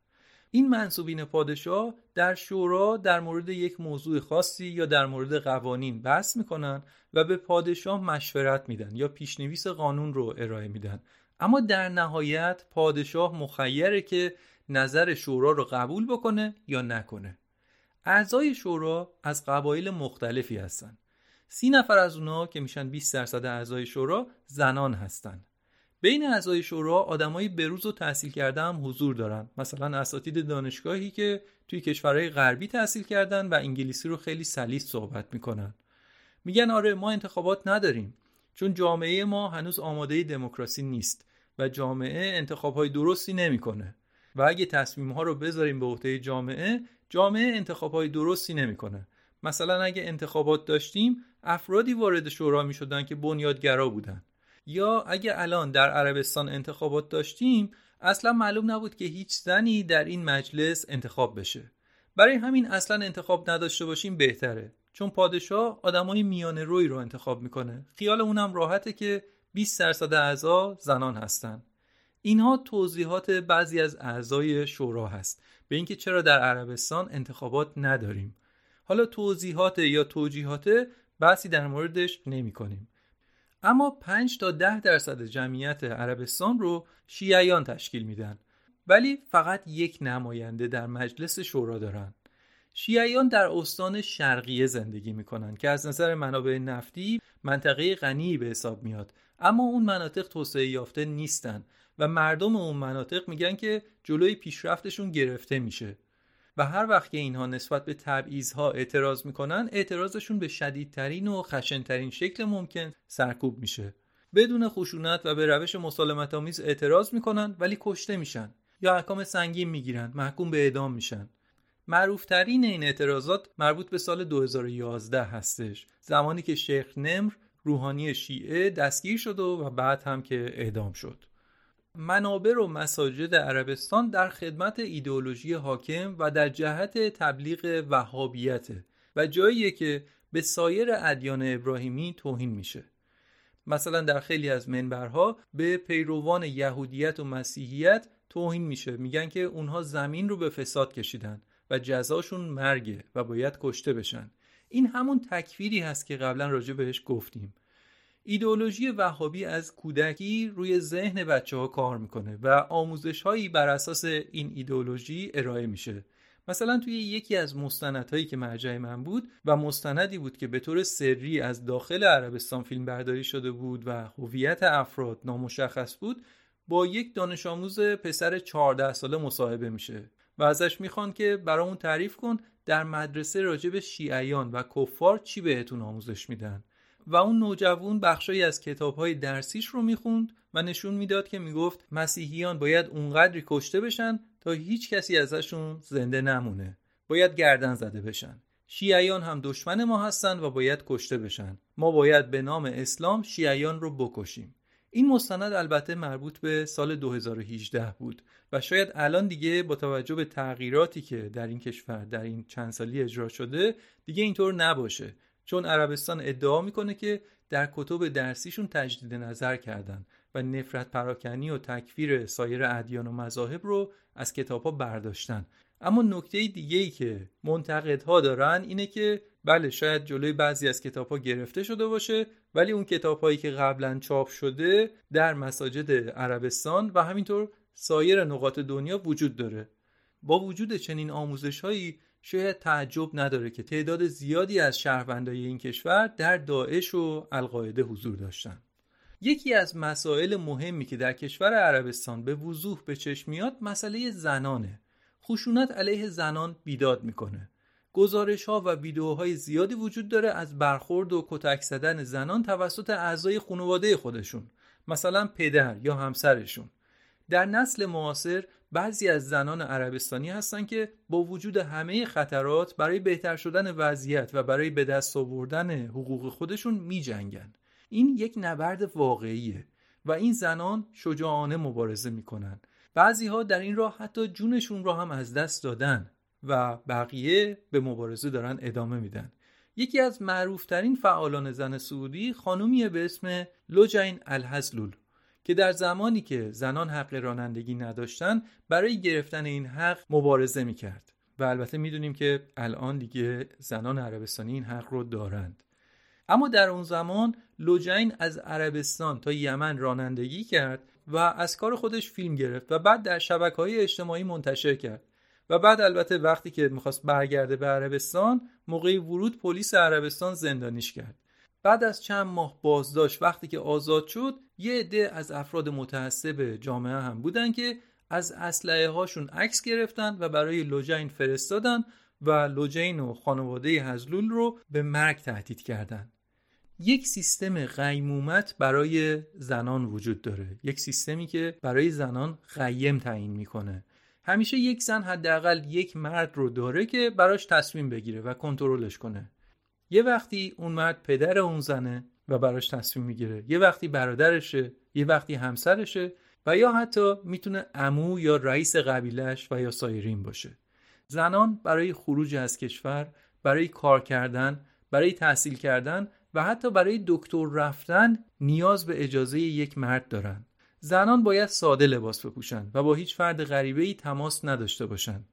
این منصوبین پادشاه در شورا در مورد یک موضوع خاصی یا در مورد قوانین بحث می‌کنن و به پادشاه مشورت میدن یا پیشنویس قانون رو ارائه میدن. اما در نهایت پادشاه مخیره که نظر شورا رو قبول بکنه یا نکنه. اعضای شورا از قبایل مختلفی هستن. سی نفر از اونا که میشن 20 درصد اعضای شورا زنان هستن. بین اعضای شورا آدمای بروز و تحصیل کرده هم حضور دارن. مثلا اساتید دانشگاهی که توی کشورهای غربی تحصیل کردن و انگلیسی رو خیلی سلیس صحبت می‌کنن. میگن آره ما انتخابات نداریم. چون جامعه ما هنوز آماده دموکراسی نیست و جامعه انتخابهای درستی نمی‌کنه. و اگه تصمیم ها رو بذاریم به عهده جامعه جامعه انتخابهای درستی نمی‌کنه. مثلا اگه انتخابات داشتیم افرادی وارد شورا می شدن که بنیادگرا بودن. یا اگه الان در عربستان انتخابات داشتیم اصلا معلوم نبود که هیچ زنی در این مجلس انتخاب بشه. برای همین اصلا انتخاب نداشته باشیم بهتره. چون پادشاه آدمای میانه روی رو انتخاب می‌کنه. خیال اونم راحته که 20 درصد اعضا زنان هستن. اینها توضیحات بعضی از اعضای شورا هست. به اینکه چرا در عربستان انتخابات نداریم. حالا توضیحات یا توجیهات بحثی در موردش نمی کنیم. اما 5 تا 10 درصد جمعیت عربستان رو شیعیان تشکیل میدن. ولی فقط یک نماینده در مجلس شورا دارن. شیعیان در استان شرقیه زندگی می‌کنن که از نظر منابع نفتی منطقه غنی به حساب میاد. اما اون مناطق توسعه یافته نیستن و مردم اون مناطق میگن که جلوی پیشرفتشون گرفته میشه. و هر وقت که اینها نسبت به تبعیضها اعتراض می‌کنن اعتراضشون به شدیدترین و خشنترین شکل ممکن سرکوب میشه. بدون خشونت و به روش مسالمت آمیز اعتراض می‌کنن ولی کشته میشن یا احکام سنگین می‌گیرن محکوم به اعدام میشن. معروفترین این اعتراضات مربوط به سال 2011 هستش. زمانی که شیخ نمر روحانی شیعه دستگیر شد و بعد هم که اعدام شد. منابر و مساجد عربستان در خدمت ایدئولوژی حاکم و در جهت تبلیغ وهابیت و جاییه که به سایر ادیان ابراهیمی توهین میشه. مثلا در خیلی از منبرها به پیروان یهودیت و مسیحیت توهین میشه. میگن که اونها زمین رو به فساد کشیدن و جزاشون مرگه و باید کشته بشن. این همون تکفیری هست که قبلا راجع بهش گفتیم. ایدئولوژی وهابی از کودکی روی ذهن بچه ها کار می‌کنه و آموزش هایی بر اساس این ایدئولوژی ارائه میشه. مثلا توی یکی از مستندهایی که مرجع من بود و مستندی بود که به طور سری از داخل عربستان فیلم برداری شده بود و هویت افراد نامشخص بود با یک دانش آموز پسر 14 ساله مصاحبه میشه و ازش می‌خوان که برامون تعریف کن در مدرسه راجع به شیعیان و کفار چی بهتون آموزش میدن. و اون نوجوان بخشایی از کتابهای درسیش رو می‌خوند و نشون می‌داد که می‌گفت مسیحیان باید اونقدری کشته بشن تا هیچ کسی ازشون زنده نمونه. باید گردن زده بشن. شیعیان هم دشمن ما هستن و باید کشته بشن. ما باید به نام اسلام شیعیان رو بکشیم. این مستند البته مربوط به سال 2018 بود و شاید الان دیگه با توجه به تغییراتی که در این کشور در این چند سالی اجرا شده دیگه اینطور نباشه. چون عربستان ادعا می‌کنه که در کتب درسیشون تجدید نظر کردن و نفرت پراکنی و تکفیر سایر ادیان و مذاهب رو از کتاب ها برداشتن. اما نکته دیگه ای که منتقدها دارن اینه که بله شاید جلوی بعضی از کتاب ها گرفته شده باشه ولی اون کتاب هایی که قبلا چاپ شده در مساجد عربستان و همینطور سایر نقاط دنیا وجود داره. با وجود چنین آموزش هایی شاید تعجب نداره که تعداد زیادی از شهروندای این کشور در داعش و القاعده حضور داشتن. یکی از مسائل مهمی که در کشور عربستان به وضوح به چشم میاد مسئله زنانه. خشونت علیه زنان بیداد می‌کنه. گزارش ها و ویدیوهای زیادی وجود داره از برخورد و کتک زدن زنان توسط اعضای خانواده خودشون مثلا پدر یا همسرشون. در نسل معاصر بعضی از زنان عربستانی هستند که با وجود همه خطرات برای بهتر شدن وضعیت و برای به دست آوردن حقوق خودشون می جنگن. این یک نبرد واقعیه و این زنان شجاعانه مبارزه می‌کنن. بعضی ها در این راه حتی جونشون را هم از دست دادن و بقیه به مبارزه دارن ادامه میدن. یکی از معروفترین فعالان زن سعودی خانومیه به اسم لوجین الحزلول که در زمانی که زنان حق رانندگی نداشتن برای گرفتن این حق مبارزه می‌کرد. و البته می‌دونیم که الان دیگه زنان عربستانی این حق رو دارند. اما در اون زمان لوجین از عربستان تا یمن رانندگی کرد و از کار خودش فیلم گرفت و بعد در شبکه های اجتماعی منتشر کرد. و بعد البته وقتی که می‌خواست برگرده به عربستان موقع ورود پلیس عربستان زندانیش کرد. بعد از چند ماه بازداشت وقتی که آزاد شد یه عده از افراد متعصب جامعه هم بودن که از اسلحه هاشون عکس گرفتن و برای لوجین فرستادن و لوجین و خانواده هزلول رو به مرگ تهدید کردند. یک سیستم قیمومت برای زنان وجود داره. یک سیستمی که برای زنان قیم تعیین می‌کنه. همیشه یک زن حداقل یک مرد رو داره که براش تصمیم بگیره و کنترلش کنه. یه وقتی اون مرد پدر اون زنه و براش تصمیم می‌گیره یه وقتی برادرشه یه وقتی همسرشه و یا حتی می‌تونه امو یا رئیس قبیلش و یا سایرین باشه زنان برای خروج از کشور برای کار کردن برای تحصیل کردن و حتی برای دکتر رفتن نیاز به اجازه یک مرد دارند. زنان باید ساده لباس بپوشن و با هیچ فرد غریبه ای تماس نداشته باشند.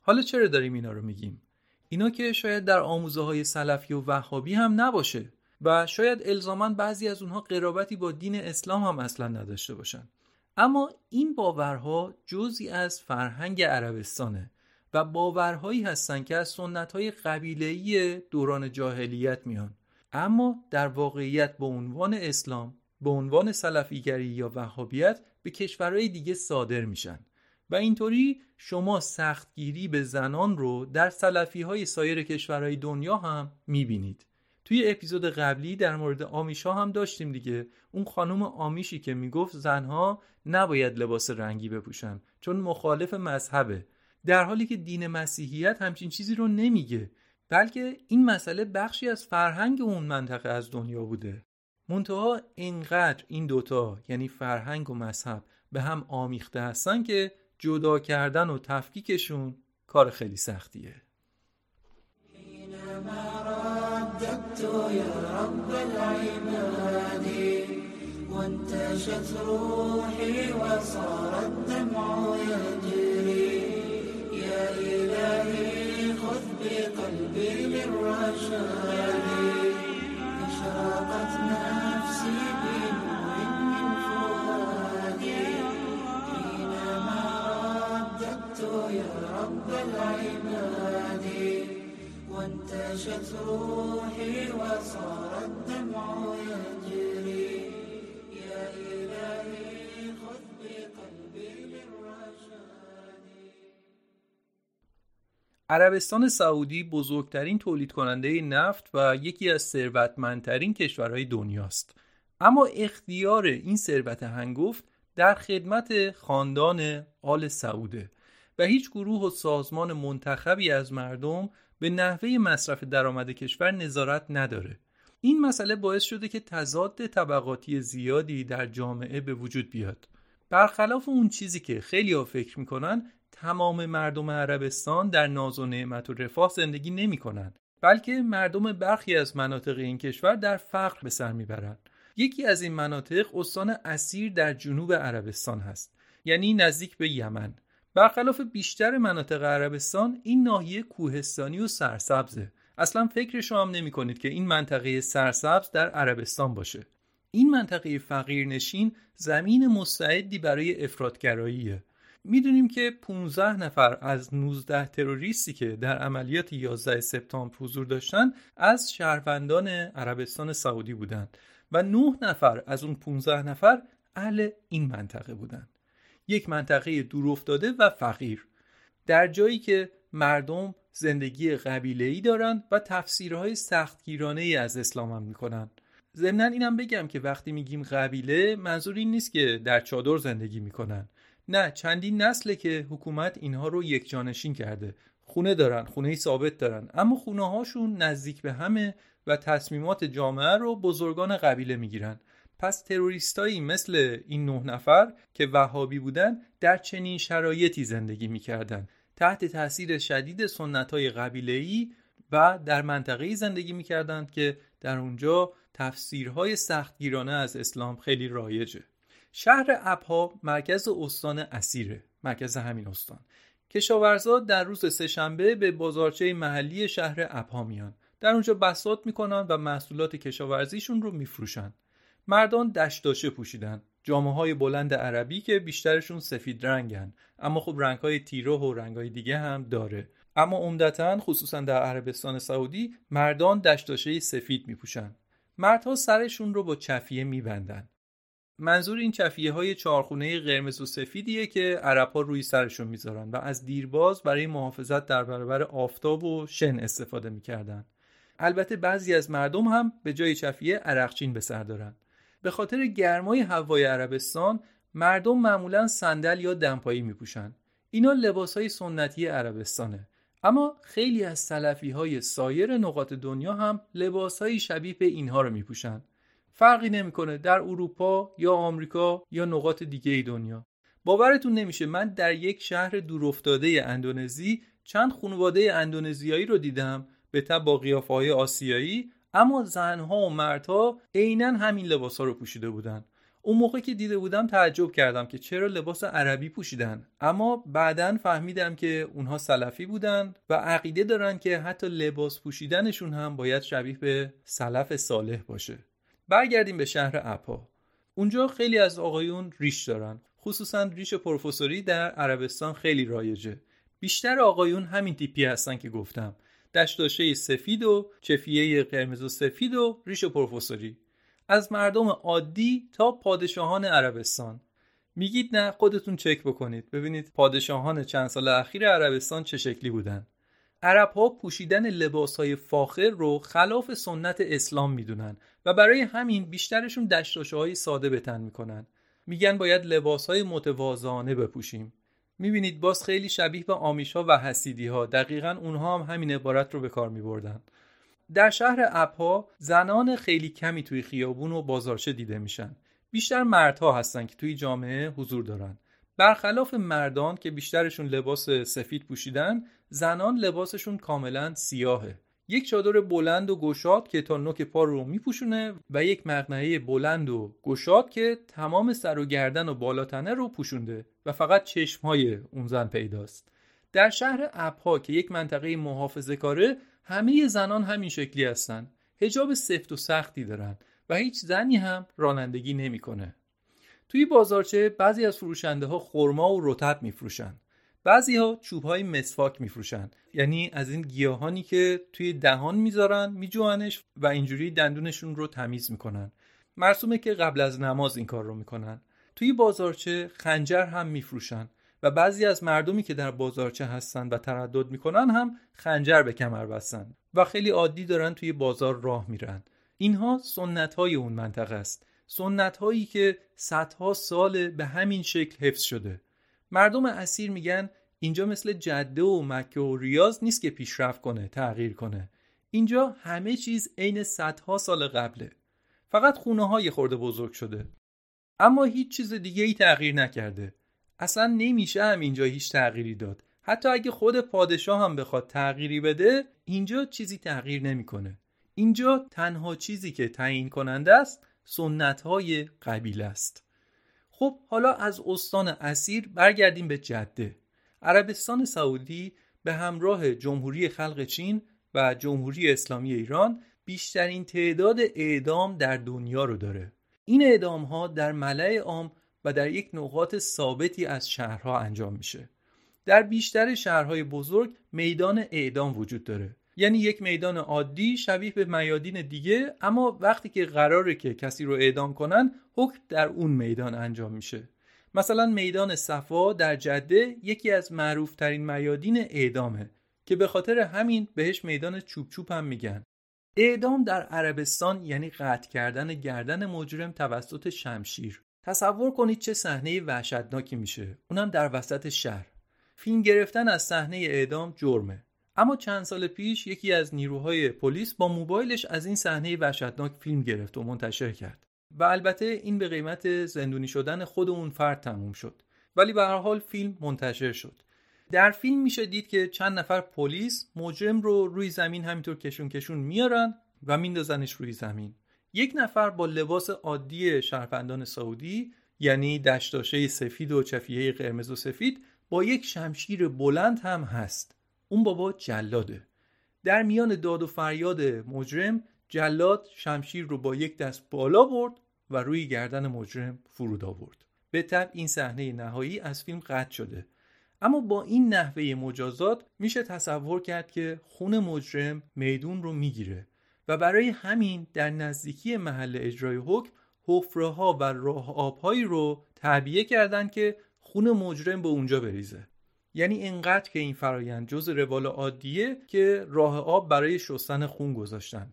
حالا چرا داریم اینا رو میگیم؟ اینا که شاید در آموزه های سلفی و وهابی هم نباشه و شاید الزاما بعضی از اونها قرابتی با دین اسلام هم اصلا نداشته باشن. اما این باورها جزی از فرهنگ عربستانه و باورهایی هستند که از سنتهای قبیله‌ای دوران جاهلیت میان اما در واقعیت به عنوان اسلام به عنوان سلفیگری یا وهابیت به کشورهای دیگه صادر میشن و اینطوری شما سختگیری به زنان رو در سلفی های سایر کشورهای دنیا هم می‌بینید. توی اپیزود قبلی در مورد آمیشا هم داشتیم دیگه. اون خانم آمیشی که می‌گفت زنها نباید لباس رنگی بپوشن چون مخالف مذهبه. در حالی که دین مسیحیت همچین چیزی رو نمیگه بلکه این مسئله بخشی از فرهنگ اون منطقه از دنیا بوده. منتها اینقدر این دوتا یعنی فرهنگ و مذهب به هم آمیخته هستن که جدا کردن و تفکیکشون کار خیلی سختیه. يا رب العباد وانتشت روحي وصار الدمع يجري. عربستان سعودی بزرگترین تولید کننده نفت و یکی از ثروتمندترین کشورهای دنیاست. اما اختیار این ثروت هنگفت در خدمت خاندان آل سعوده. و هیچ گروه و سازمان منتخبی از مردم به نحوه مصرف درآمد کشور نظارت نداره. این مسئله باعث شده که تضاد طبقاتی زیادی در جامعه به وجود بیاد. برخلاف اون چیزی که خیلی ها فکر می‌کنن تمام مردم عربستان در ناز و نعمت و رفاه زندگی نمی کنند بلکه مردم برخی از مناطق این کشور در فقر به سر می‌برند یکی از این مناطق استان اسیر در جنوب عربستان هست یعنی نزدیک به یمن. برخلاف بیشتر مناطق عربستان این ناحیه کوهستانی و سرسبزه. اصلا فکرش هم نمی کنید که این منطقه سرسبز در عربستان باشه. این منطقه فقیرنشین زمین مستعدی برای افرادگراییه می‌دونیم که 15 نفر از 19 تروریستی که در عملیات 11 سپتامبر حضور داشتن از شهروندان عربستان سعودی بودند و 9 نفر از اون 15 نفر اهل این منطقه بودند. یک منطقه دورافتاده و فقیر. در جایی که مردم زندگی قبیله‌ای دارند و تفسیرهای سختگیرانه ای از اسلام هم می‌کنن ضمنا اینم بگم که وقتی میگیم قبیله منظور این نیست که در چادر زندگی می‌کنن نه چندین نسله که حکومت اینها رو یک جانشین کرده. خونه دارن خونه ثابت دارن. اما خونه هاشون نزدیک به همه و تصمیمات جامعه رو بزرگان قبیله می‌گیرن. پس تروریستایی مثل این نه نفر که وهابی بودن در چنین شرایطی زندگی می‌کردن. تحت تاثیر شدید سنت های قبیله‌ای و در منطقه‌ای زندگی می‌کردند که در اونجا تفسیرهای سختگیرانه از اسلام خیلی رایجه. شهر ابها مرکز استان اسیره مرکز همین استان. کشاورزا در روز سهشنبه به بازارچه محلی شهر ابها میان. در اونجا بساط می‌کنن و محصولات کشاورزیشون رو میفروشن. مردان دشتاشه پوشیدن. جامعه های بلند عربی که بیشترشون سفید رنگن. اما خب رنگ های تیره و رنگ های دیگه هم داره. اما عمدتا خصوصا در عربستان سعودی مردان دشتاشه سفید میپوشن. مردها سرشون رو با چفیه میبندن. منظور این چفیه های چارخونه قرمز و سفیدیه که عرب ها روی سرشون می‌ذارن و از دیرباز برای محافظت در برابر آفتاب و شن استفاده می‌کردن. البته بعضی از مردم هم به جای چفیه عرقچین به سر دارن. به خاطر گرمای هوای عربستان مردم معمولا صندل یا دمپایی میپوشن. اینا لباس های سنتی عربستانه. اما خیلی از سلفی های سایر نقاط دنیا هم لباس های شبیه به اینها رو میپوشن. فرقی نمی‌کنه در اروپا یا آمریکا یا نقاط دیگه دنیا. باورتون نمیشه من در یک شهر دورافتاده اندونزی چند خانواده اندونزیایی رو دیدم به تب با قیافه های آسیایی اما زنها و مردها عینا همین لباس ها رو پوشیده بودن. اون موقع که دیده بودم تعجب کردم که چرا لباس عربی پوشیدن. اما بعدا فهمیدم که اونها سلفی بودن و عقیده دارن که حتی لباس پوشیدنشون هم باید شبیه به سلف صالح باشه. برگردیم به شهر ابها. اونجا خیلی از آقایون ریش دارن. خصوصا ریش پروفسوری در عربستان خیلی رایجه. بیشتر آقایون همین تیپی هستن که گفتم. دشداشه سفید و چفیه قرمز و سفید و ریش پروفسوری. از مردم عادی تا پادشاهان عربستان. میگید نه خودتون چک بکنید. ببینید پادشاهان چند سال اخیر عربستان چه شکلی بودن. عرب ها پوشیدن لباس های فاخر رو خلاف سنت اسلام می‌دونن و برای همین بیشترشون دشتاشه های ساده به تن می‌کنن. میگن باید لباس های متوازانه بپوشیم. می‌بینید باز خیلی شبیه به آمیشا و حسیدی ها دقیقا اونها هم همین عبارت رو به کار میبردن. در شهر ابها زنان خیلی کمی توی خیابون و بازارچه دیده میشن. بیشتر مردها هستن که توی جامعه حضور دارن. برخلاف مردان که بیشترشون لباس سفید پوشیدن زنان لباسشون کاملا سیاهه. یک چادر بلند و گشاد که تا نوک پا رو میپوشونه و یک مقنعه بلند و گشاد که تمام سر و گردن و بالاتنه رو پوشونده. و فقط چشمهای اون زن پیداست. در شهر ابها که یک منطقه محافظه کاره همه زنان همین شکلی هستن. هجاب سفت و سختی دارن و هیچ زنی هم رانندگی نمی‌کنه. توی بازارچه بعضی از فروشنده ها خرما و رطب میفروشن. بعضی ها چوب های مسواک میفروشن. یعنی از این گیاهانی که توی دهان می‌ذارن میجوانش و اینجوری دندونشون رو تمیز می‌کنن. مرسومه که قبل از نماز این کار رو می‌کنن. توی بازارچه خنجر هم میفروشن و بعضی از مردمی که در بازارچه هستن و تردد می‌کنن هم خنجر به کمر بستن و خیلی عادی دارن توی بازار راه میرن. اینها سنت های اون منطقه است. سنت هایی که صدها سال به همین شکل حفظ شده. مردم اسیر میگن اینجا مثل جده و مکه و ریاض نیست که پیشرفت کنه تغییر کنه. اینجا همه چیز عین صدها سال قبله. فقط خونه های خورده بزرگ شده. اما هیچ چیز دیگه ای تغییر نکرده. اصلا نمیشه هم اینجا هیچ تغییری داد. حتی اگه خود پادشاه هم بخواد تغییری بده اینجا چیزی تغییر نمی‌کنه. اینجا تنها چیزی که تعیین کننده است سنت های قبیله است. خب حالا از استان اسیر برگردیم به جده. عربستان سعودی به همراه جمهوری خلق چین و جمهوری اسلامی ایران بیشترین تعداد اعدام در دنیا رو داره. این اعدام ها در ملع عام و در یک نقاط ثابتی از شهرها انجام میشه. در بیشتر شهرهای بزرگ میدان اعدام وجود داره. یعنی یک میدان عادی شبیه به میادین دیگه اما وقتی که قراره که کسی رو اعدام کنن حکم در اون میدان انجام میشه. مثلا میدان صفا در جده یکی از معروفترین میادین اعدامه که به خاطر همین بهش میدان چوب چوب هم میگن. اعدام در عربستان یعنی قطع کردن گردن مجرم توسط شمشیر. تصور کنید چه صحنه وحشتناکی میشه. اونم در وسط شهر. فیلم گرفتن از صحنه اعدام جرمه. اما چند سال پیش یکی از نیروهای پلیس با موبایلش از این صحنه وحشتناک فیلم گرفت و منتشر کرد. و البته این به قیمت زندونی شدن خود اون فرد تموم شد. ولی به هر حال فیلم منتشر شد. در فیلم میشه دید که چند نفر پلیس مجرم رو روی زمین همینطور کشون کشون میارن و میندازنش روی زمین. یک نفر با لباس عادی شهروندان سعودی یعنی دشتاشه سفید و چفیه قرمز و سفید با یک شمشیر بلند هم هست. اون بابا جلاده. در میان داد و فریاد مجرم جلاد شمشیر رو با یک دست بالا برد و روی گردن مجرم فرود آورد. به طب این صحنه نهایی از فیلم قطع شده. اما با این نحوه مجازات میشه تصور کرد که خون مجرم میدون رو می‌گیره و برای همین در نزدیکی محل اجرای حکم حفره ها و راه آبهایی رو تعبیه کردند که خون مجرم به اونجا بریزه. یعنی اینقدر که این فرایند جز روال عادیه که راه آب برای شستن خون گذاشتن.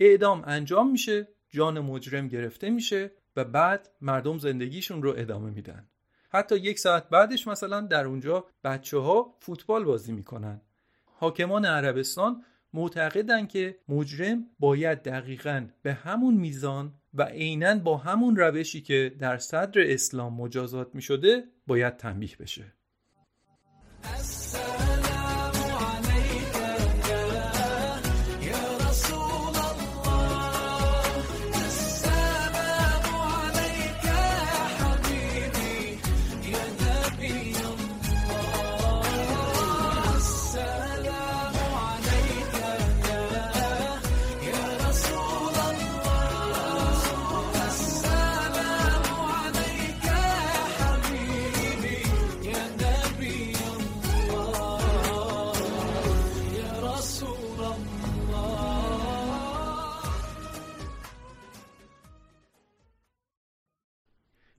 اعدام انجام میشه جان مجرم گرفته میشه و بعد مردم زندگیشون رو ادامه میدن. حتی یک ساعت بعدش مثلا در اونجا بچه ها فوتبال بازی می‌کنن. حاکمان عربستان معتقدن که مجرم باید دقیقا به همون میزان و عینا با همون روشی که در صدر اسلام مجازات می شده باید تنبیه بشه.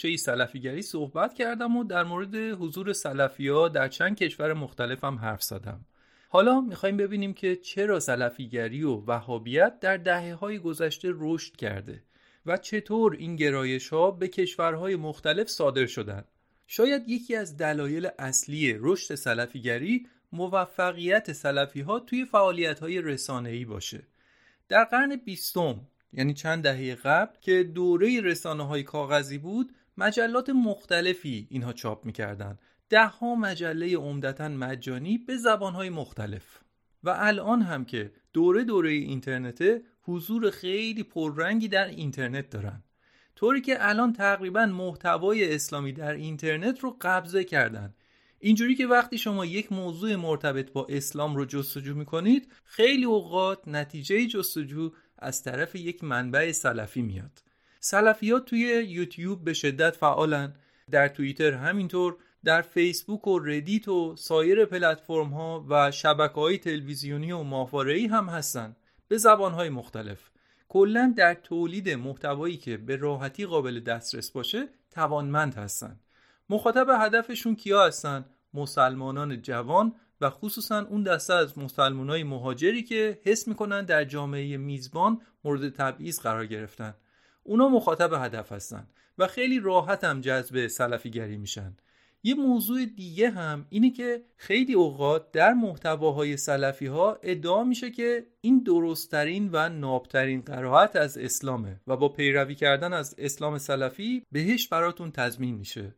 چه سلفیگری صحبت کردم و در مورد حضور سلفی ها در چند کشور مختلف هم حرف زدم. حالا می‌خوایم ببینیم که چرا سلفیگری و وهابیت در دهه های گذشته رشد کرده و چطور این گرایش ها به کشورهای مختلف صادر شدند. شاید یکی از دلایل اصلی رشد سلفیگری موفقیت سلفی ها توی فعالیت های رسانه‌ای باشه. در قرن بیستم یعنی چند دهه قبل که دوره رسانه های کاغذی بود مجلات مختلفی اینها چاپ می‌کردن. ده ها مجله عمدتا مجانی به زبان های مختلف. و الان هم که دوره دوره اینترنته حضور خیلی پررنگی در اینترنت دارن. طوری که الان تقریبا محتوای اسلامی در اینترنت رو قبضه کردن. اینجوری که وقتی شما یک موضوع مرتبط با اسلام رو جستجو می‌کنید خیلی اوقات نتیجه جستجو از طرف یک منبع سلفی میاد. سلفیات توی یوتیوب به شدت فعالن. در توییتر همینطور در فیسبوک و ردیت و سایر پلتفرم ها و شبکه های تلویزیونی و ماهواره‌ای هم هستن. به زبانهای مختلف. کلا در تولید محتوایی که به راحتی قابل دسترس باشه توانمند هستن. مخاطب هدفشون کیا هستن؟ مسلمانان جوان و خصوصا اون دسته از مسلمانای مهاجری که حس می‌کنن در جامعه میزبان مورد تبعیض قرار گرفتن. اونا مخاطب هدف هستن و خیلی راحت هم جذب سلفیگری میشن. یه موضوع دیگه هم اینه که خیلی اوقات در محتواهای سلفی ها ادعا میشه که این درستترین و نابترین قرائت از اسلامه و با پیروی کردن از اسلام سلفی بهش براتون تضمین میشه.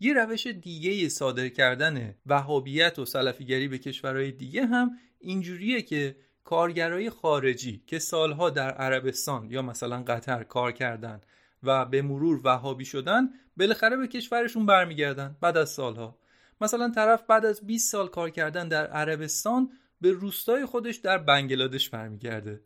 یه روش دیگه صادر کردن وهابیت و سلفیگری به کشورهای دیگه هم اینجوریه که کارگرای خارجی که سالها در عربستان یا مثلا قطر کار کردن و به مرور وهابی شدن بالاخره به کشورشون برمیگردن بعد از سالها. مثلا طرف بعد از 20 سال کار کردن در عربستان به روستای خودش در بنگلادش برمیگرده.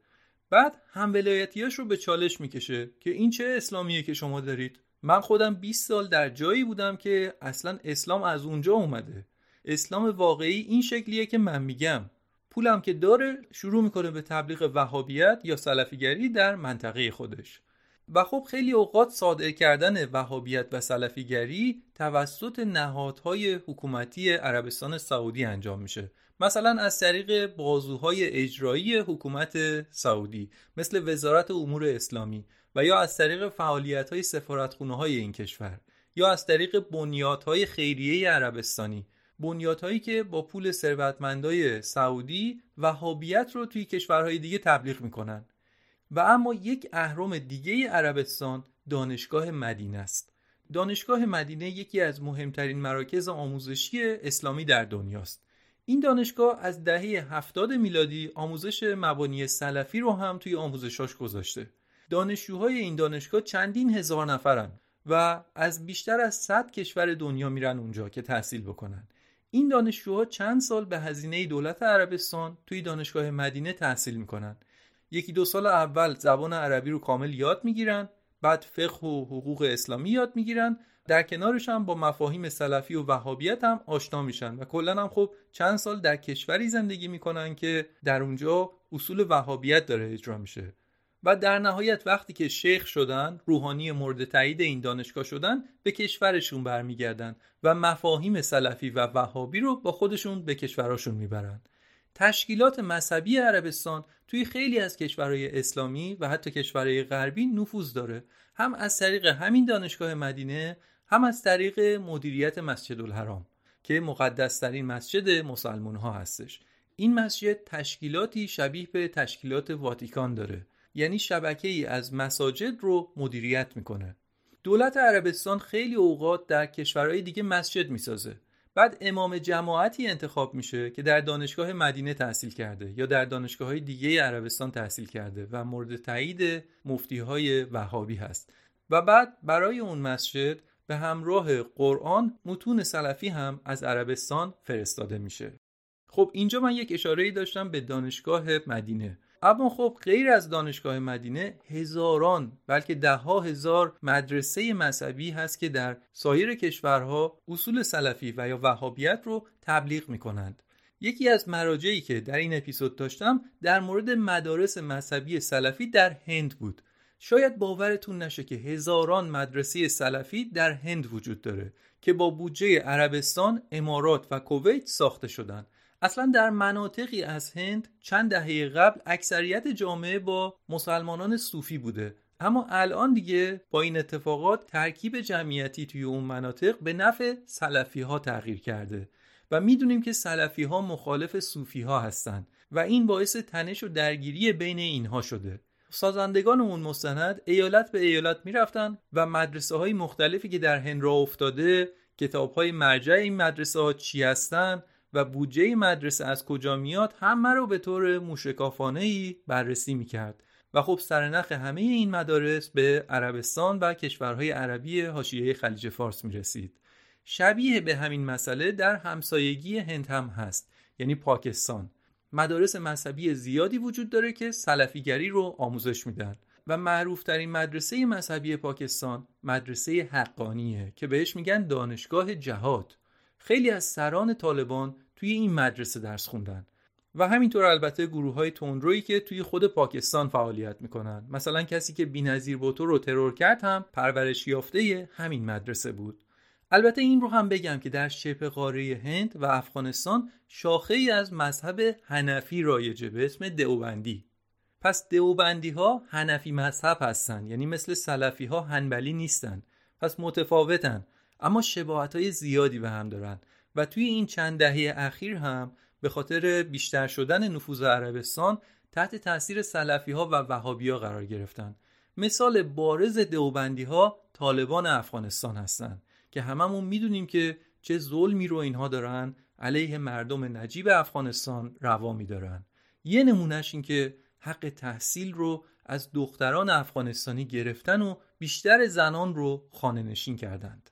بعد هم ولایتیاش رو به چالش می‌کشه که این چه اسلامیه که شما دارید؟ من خودم 20 سال در جایی بودم که اصلا اسلام از اونجا اومده. اسلام واقعی این شکلیه که من میگم. پولم که داره شروع می‌کنه به تبلیغ وهابیت یا سلفیگری در منطقه خودش. و خب خیلی اوقات صادر کردن وهابیت و سلفیگری توسط نهادهای حکومتی عربستان سعودی انجام میشه. مثلا از طریق بازوهای اجرایی حکومت سعودی مثل وزارت امور اسلامی و یا از طریق فعالیت های سفارتخونه های این کشور یا از طریق بنیادهای خیریه عربستانی بنیادهایی که با پول ثروتمندای سعودی وهابیت رو توی کشورهای دیگه تبلیغ می‌کنن. و اما یک اهرم دیگه عربستان دانشگاه مدینه است. دانشگاه مدینه یکی از مهمترین مراکز آموزشی اسلامی در دنیاست این دانشگاه از دهه هفتاد میلادی آموزش مبانی سلفی رو هم توی آموزشاش گذاشته. دانشجوهای این دانشگاه چندین هزار نفرن و از بیشتر از 100 کشور دنیا میرن اونجا که تحصیل بکنن. این دانشجوها چند سال به هزینه دولت عربستان توی دانشگاه مدینه تحصیل می‌کنن. یکی دو سال اول زبان عربی رو کامل یاد می‌گیرن بعد فقه و حقوق اسلامی یاد می‌گیرن. در کنارش هم با مفاهیم سلفی و وهابیت هم آشنا میشن و کلا هم خب چند سال در کشوری زندگی می‌کنن که در اونجا اصول وهابیت داره اجرا میشه. و در نهایت وقتی که شیخ شدن روحانی مورد تایید این دانشگاه شدن به کشورشون برمیگردن و مفاهیم سلفی و وهابی رو با خودشون به کشوراشون می‌برن. تشکیلات مذهبی عربستان توی خیلی از کشورهای اسلامی و حتی کشورهای غربی نفوذ داره. هم از طریق همین دانشگاه مدینه هم از طریق مدیریت مسجد الحرام که مقدسترین مسجد مسلمان ها هستش. این مسجد تشکیلاتی شبیه به تشکیلات واتیکان داره. یعنی شبکه ای از مساجد رو مدیریت می‌کنه. دولت عربستان خیلی اوقات در کشورهای دیگه مسجد می‌سازه. بعد امام جماعتی انتخاب میشه که در دانشگاه مدینه تحصیل کرده یا در دانشگاه های دیگه عربستان تحصیل کرده و مورد تایید مفتی های وهابی هست. و بعد برای اون مسجد به همراه قرآن متون سلفی هم از عربستان فرستاده میشه. خب اینجا من یک اشاره داشتم به دانشگاه مدینه. اما خب غیر از دانشگاه مدینه هزاران بلکه ده ها هزار مدرسه مذهبی هست که در سایر کشورها اصول سلفی و یا وهابیت رو تبلیغ می کنند. یکی از مراجعی که در این اپیزود داشتم در مورد مدارس مذهبی سلفی در هند بود شاید باورتون نشه که هزاران مدرسه سلفی در هند وجود داره که با بودجه عربستان، امارات و کویت ساخته شدند اصلا در مناطقی از هند چند دهه قبل اکثریت جامعه با مسلمانان صوفی بوده. اما الان دیگه با این اتفاقات ترکیب جمعیتی توی اون مناطق به نفع سلفی ها تغییر کرده و می‌دونیم که سلفی ها مخالف صوفی ها هستند و این باعث تنش و درگیری بین اینها شده. سازندگان اون مستند ایالت به ایالت می‌رفتن و مدرسه های مختلفی که در هند را افتاده کتاب های مرجع این مدرسه ها چی هستن و بودجه مدرسه از کجا میاد همه رو به طور موشکافانه ای بررسی می‌کرد. و خب سرنخ همه این مدارس به عربستان و کشورهای عربی حاشیه خلیج فارس می‌رسید. شبیه به همین مسئله در همسایگی هند هم هست یعنی پاکستان. مدارس مذهبی زیادی وجود داره که سلفیگری رو آموزش میدن. و معروفترین مدرسه مذهبی پاکستان مدرسه حقانیه که بهش میگن دانشگاه جهاد. خیلی از سران طالبان توی این مدرسه درس خوندن. و همینطور البته گروه های تندرویی که توی خود پاکستان فعالیت می‌کنن. مثلا کسی که بینظیر بوتو رو ترور کرد هم پرورش یافته همین مدرسه بود. البته این رو هم بگم که در شبه قاره هند و افغانستان شاخه ای از مذهب هنفی رایجه به اسم دئوبندی پس دئوبندی ها هنفی مذهب هستن یعنی مثل سلفی ها هنبلی نیستن. پس متفاوتن. اما شباهت های زیادی به هم دارن. و توی این چند دهه اخیر هم به خاطر بیشتر شدن نفوذ عربستان تحت تاثیر سلفی ها و وهابی ها قرار گرفتن. مثال بارز دئوبندی ها طالبان افغانستان هستند که هممون می‌دونیم که چه ظلمی رو اینها دارن علیه مردم نجیب افغانستان روا میدارن. یه نمونهش این که حق تحصیل رو از دختران افغانستانی گرفتن و بیشتر زنان رو خانه نشین کردند.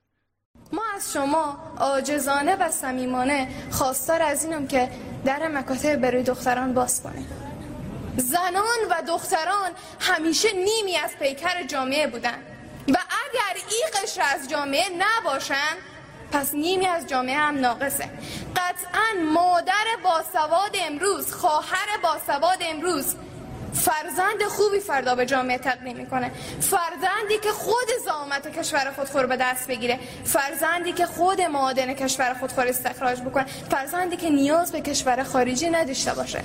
از شما آجزانه و صمیمانه خواستار از اینم که در مکاتب برای دختران باز کنیم زنان و دختران همیشه نیمی از پیکر جامعه بودن و اگر این قشر از جامعه نباشن پس نیمی از جامعه هم ناقصه. قطعا مادر باسواد امروز خواهر باسواد امروز فرزند خوبی فردا به جامعه تقدیم می‌کنه. فرزندی که خود زامت کشور خودخور به دست بگیره. فرزندی که خود معادن کشور خودخور استخراج بکنه. فرزندی که نیاز به کشور خارجی نداشته باشه.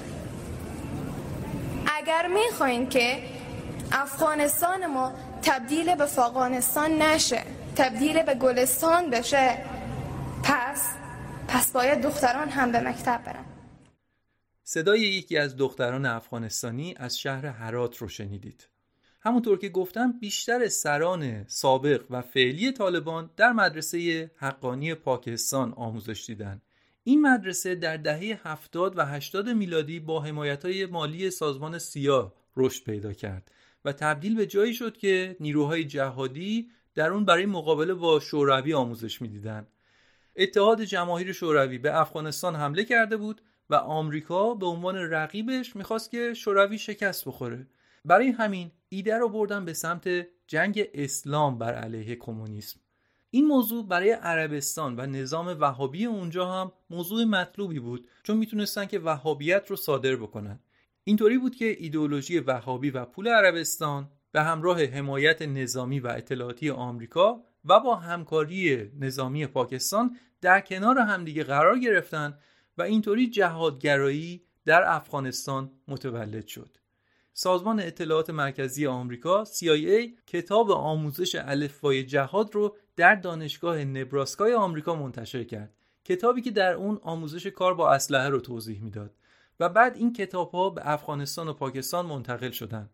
اگر می‌خواین که افغانستان ما تبدیل به فاغانستان نشه تبدیل به گلستان بشه پس پس باید دختران هم به مکتب برن. صدای یکی از دختران افغانستانی از شهر هرات رو شنیدید همونطور که گفتم بیشتر سران سابق و فعلی طالبان در مدرسه حقانی پاکستان آموزش دیدن این مدرسه در دهه 70 و 80 میلادی با حمایت های مالی سازمان سیاه رشد پیدا کرد و تبدیل به جایی شد که نیروهای جهادی در اون برای مقابله با شوروی آموزش می‌دیدند. اتحاد جماهیر شوروی به افغانستان حمله کرده بود و آمریکا به عنوان رقیبش می‌خواست که شوروی شکست بخوره. برای همین ایده رو بردن به سمت جنگ اسلام بر علیه کمونیسم. این موضوع برای عربستان و نظام وهابی اونجا هم موضوع مطلوبی بود چون می‌تونستن که وهابیت رو صادر بکنن. اینطوری بود که ایدئولوژی وهابی و پول عربستان به همراه حمایت نظامی و اطلاعاتی آمریکا و با همکاری نظامی پاکستان در کنار همدیگه قرار گرفتن و اینطوری جهادگرایی در افغانستان متولد شد. سازمان اطلاعات مرکزی آمریکا CIA کتاب آموزش الفبای جهاد رو در دانشگاه نبراسکای آمریکا منتشر کرد. کتابی که در اون آموزش کار با اسلحه رو توضیح می‌داد و بعد این کتاب ها به افغانستان و پاکستان منتقل شدند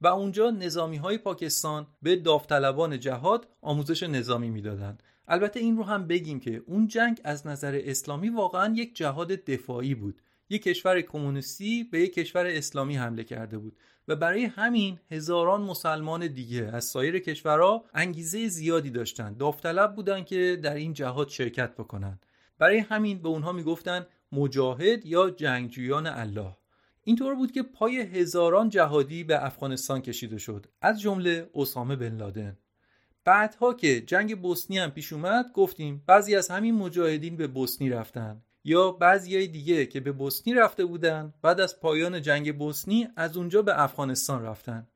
و اونجا نظامی های پاکستان به داوطلبان جهاد آموزش نظامی می‌دادند البته این رو هم بگیم که اون جنگ از نظر اسلامی واقعا یک جهاد دفاعی بود. یک کشور کمونیستی به یک کشور اسلامی حمله کرده بود و برای همین هزاران مسلمان دیگه از سایر کشورها انگیزه زیادی داشتند. داوطلب بودن که در این جهاد شرکت بکنن برای همین به اونها می‌گفتن مجاهد یا جنگجویان الله. اینطور بود که پای هزاران جهادی به افغانستان کشیده شد. از جمله اسامه بن لادن. بعدها که جنگ بوسنی هم پیش اومد گفتیم بعضی از همین مجاهدین به بوسنی رفتن. یا بعضی های دیگه که به بوسنی رفته بودن بعد از پایان جنگ بوسنی از اونجا به افغانستان رفتن.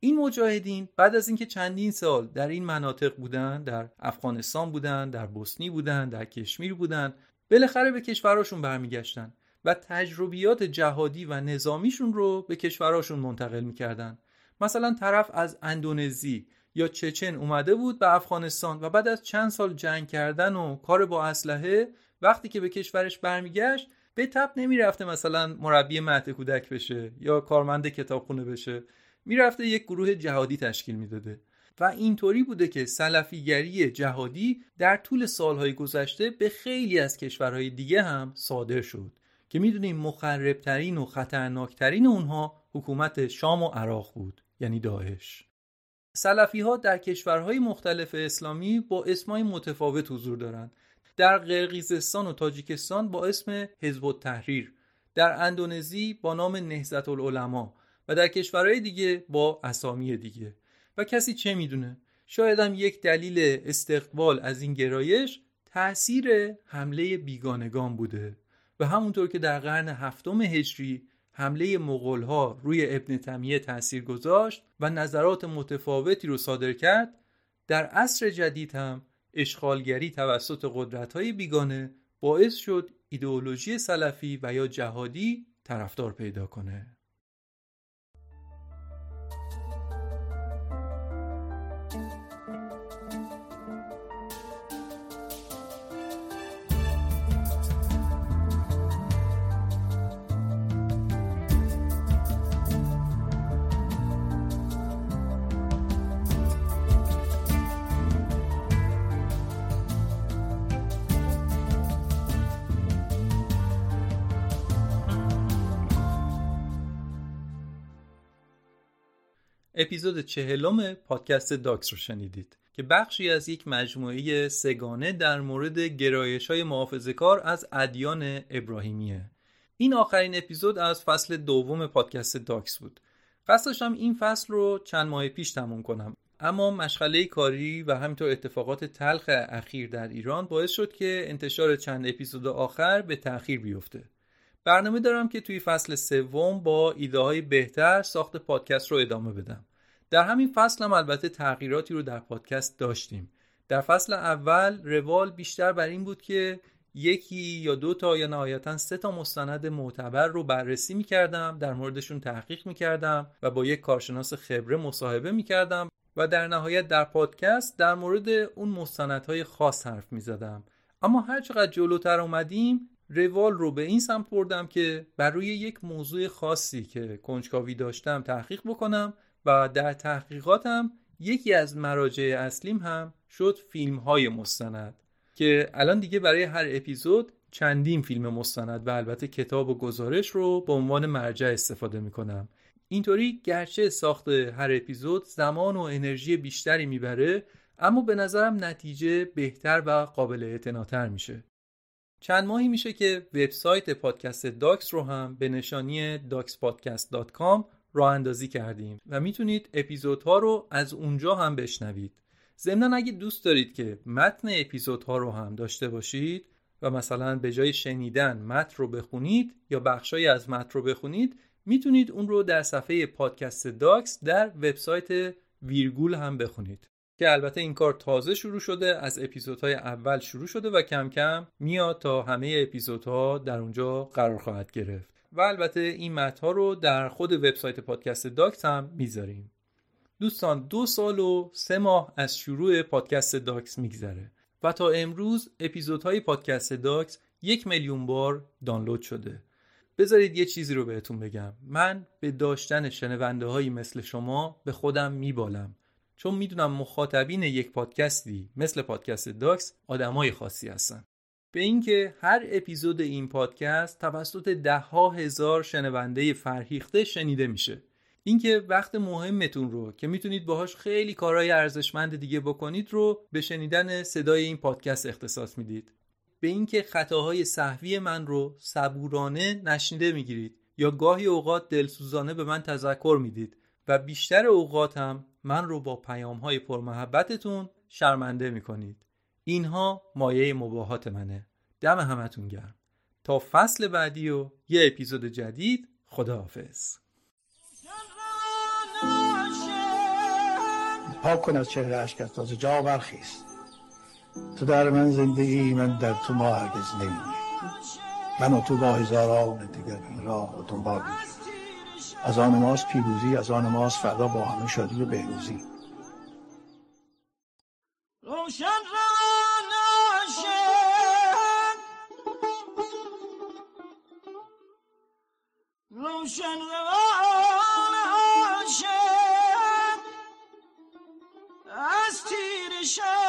این مجاهدین بعد از اینکه چندین سال در این مناطق بودن در افغانستان بودن در بوسنی بودن در کشمیر بودن بالاخره به کشوراشون برمیگشتن و تجربیات جهادی و نظامیشون رو به کشوراشون منتقل می‌کردن. مثلا طرف از اندونزی یا چچن اومده بود به افغانستان و بعد از چند سال جنگ کردن و کار با اسلحه وقتی که به کشورش برمیگشت به تب نمی‌رفته مثلا مربی مهد کودک بشه یا کارمند کتابخونه بشه. می‌رفته یک گروه جهادی تشکیل می‌داده. و اینطوری بوده که سلفیگری جهادی در طول سالهای گذشته به خیلی از کشورهای دیگه هم صادر شد که می‌دونیم مخربترین و خطرناکترین اونها حکومت شام و عراق بود یعنی داعش. سلفی ها در کشورهای مختلف اسلامی با اسمای متفاوت حضور دارند. در قرقیزستان و تاجیکستان با اسم حزب التحریر در اندونزی با نام نهضت العلماء و در کشورهای دیگه با اسامی دیگه. و کسی چه می‌دونه؟ شاید هم یک دلیل استقبال از این گرایش تاثیر حمله بیگانگان بوده. و همونطور که در قرن هفتم هجری حمله ها روی ابن تمیه تاثیر گذاشت و نظرات متفاوتی رو صادر کرد در عصر جدید هم اشغالگری توسط های بیگانه باعث شد ایدئولوژی سلفی و یا جهادی طرفدار پیدا کنه. اپیزود چهلم پادکست داکس رو شنیدید که بخشی از یک مجموعه سه‌گانه در مورد گرایش های محافظه کار از ادیان ابراهیمیه. این آخرین اپیزود از فصل دوم پادکست داکس بود. قصدش این فصل رو چند ماه پیش تموم کنم. اما مشغله کاری و همینطور اتفاقات تلخ اخیر در ایران باعث شد که انتشار چند اپیزود آخر به تأخیر بیفته. برنامه دارم که توی فصل سوم با ایده های بهتر ساخت پادکست رو ادامه بدم. در همین فصل هم البته تغییراتی رو در پادکست داشتیم. در فصل اول روال بیشتر بر این بود که یکی یا دو تا یا نهایتا سه تا مستند معتبر رو بررسی می‌کردم در موردشون تحقیق می‌کردم و با یک کارشناس خبره مصاحبه می‌کردم و در نهایت در پادکست در مورد اون مستندهای خاص حرف می‌زدم. اما هر چقدر جلوتر اومدیم روال رو به این سمت بردم که بر روی یک موضوع خاصی که کنجکاوی داشتم تحقیق بکنم و در تحقیقاتم یکی از مراجع اصلیم هم شد فیلم های مستند که الان دیگه برای هر اپیزود چندین فیلم مستند و البته کتاب و گزارش رو به عنوان مرجع استفاده می‌کنم. اینطوری گرچه ساخت هر اپیزود زمان و انرژی بیشتری می‌بره اما به نظرم نتیجه بهتر و قابل اعتناتر میشه. چند ماهی میشه که وبسایت پادکست داکس رو هم به نشانی daxpodcast.com راه اندازی کردیم و می‌تونید اپیزودها رو از اونجا هم بشنوید. ضمنا اگه دوست دارید که متن اپیزودها رو هم داشته باشید و مثلا به جای شنیدن متن رو بخونید یا بخشای از متن رو بخونید می‌تونید اون رو در صفحه پادکست داکس در وبسایت ویرگول هم بخونید. که البته این کار تازه شروع شده از اپیزودهای اول شروع شده و کم کم میاد تا همه اپیزودها در اونجا قرار خواهد گرفت. و البته این متنها رو در خود وبسایت پادکست داکس هم می‌ذاریم. دوستان دو سال و سه ماه از شروع پادکست داکس میگذره و تا امروز اپیزودهای پادکست داکس یک میلیون بار دانلود شده. بذارید یه چیزی رو بهتون بگم. من به داشتن شنونده هایی مثل شما به خودم میبالم. چون می‌دونم مخاطبین یک پادکستی مثل پادکست داکس آدمای خاصی هستن. به اینکه هر اپیزود این پادکست توسط ده ها هزار شنونده فرهیخته شنیده میشه. اینکه وقت مهمتون رو که می‌تونید باهاش خیلی کارهای ارزشمند دیگه بکنید رو به شنیدن صدای این پادکست اختصاص می‌دید. به اینکه خطاهای صحوی من رو صبورانه نشنیده می‌گیرید یا گاهی اوقات دلسوزانه به من تذکر می‌دید و بیشتر اوقات هم من رو با پیام های پرمحبتتون شرمنده می‌کنید. اینها مایه مباهات منه. دم همتون گرم. تا فصل بعدی و یه اپیزود جدید خداحافظ. پاک کن از چهره عشقت تازه. جا برخیست تو در من زنده ای من در تو ما هرگز نمیمی من و تو با هزاران دیگر راه و دنبال از آن ماست پیروزی از آن ماست فردا با همه شادی و بهروزی. روشن روشن روان عاشق از تیر شب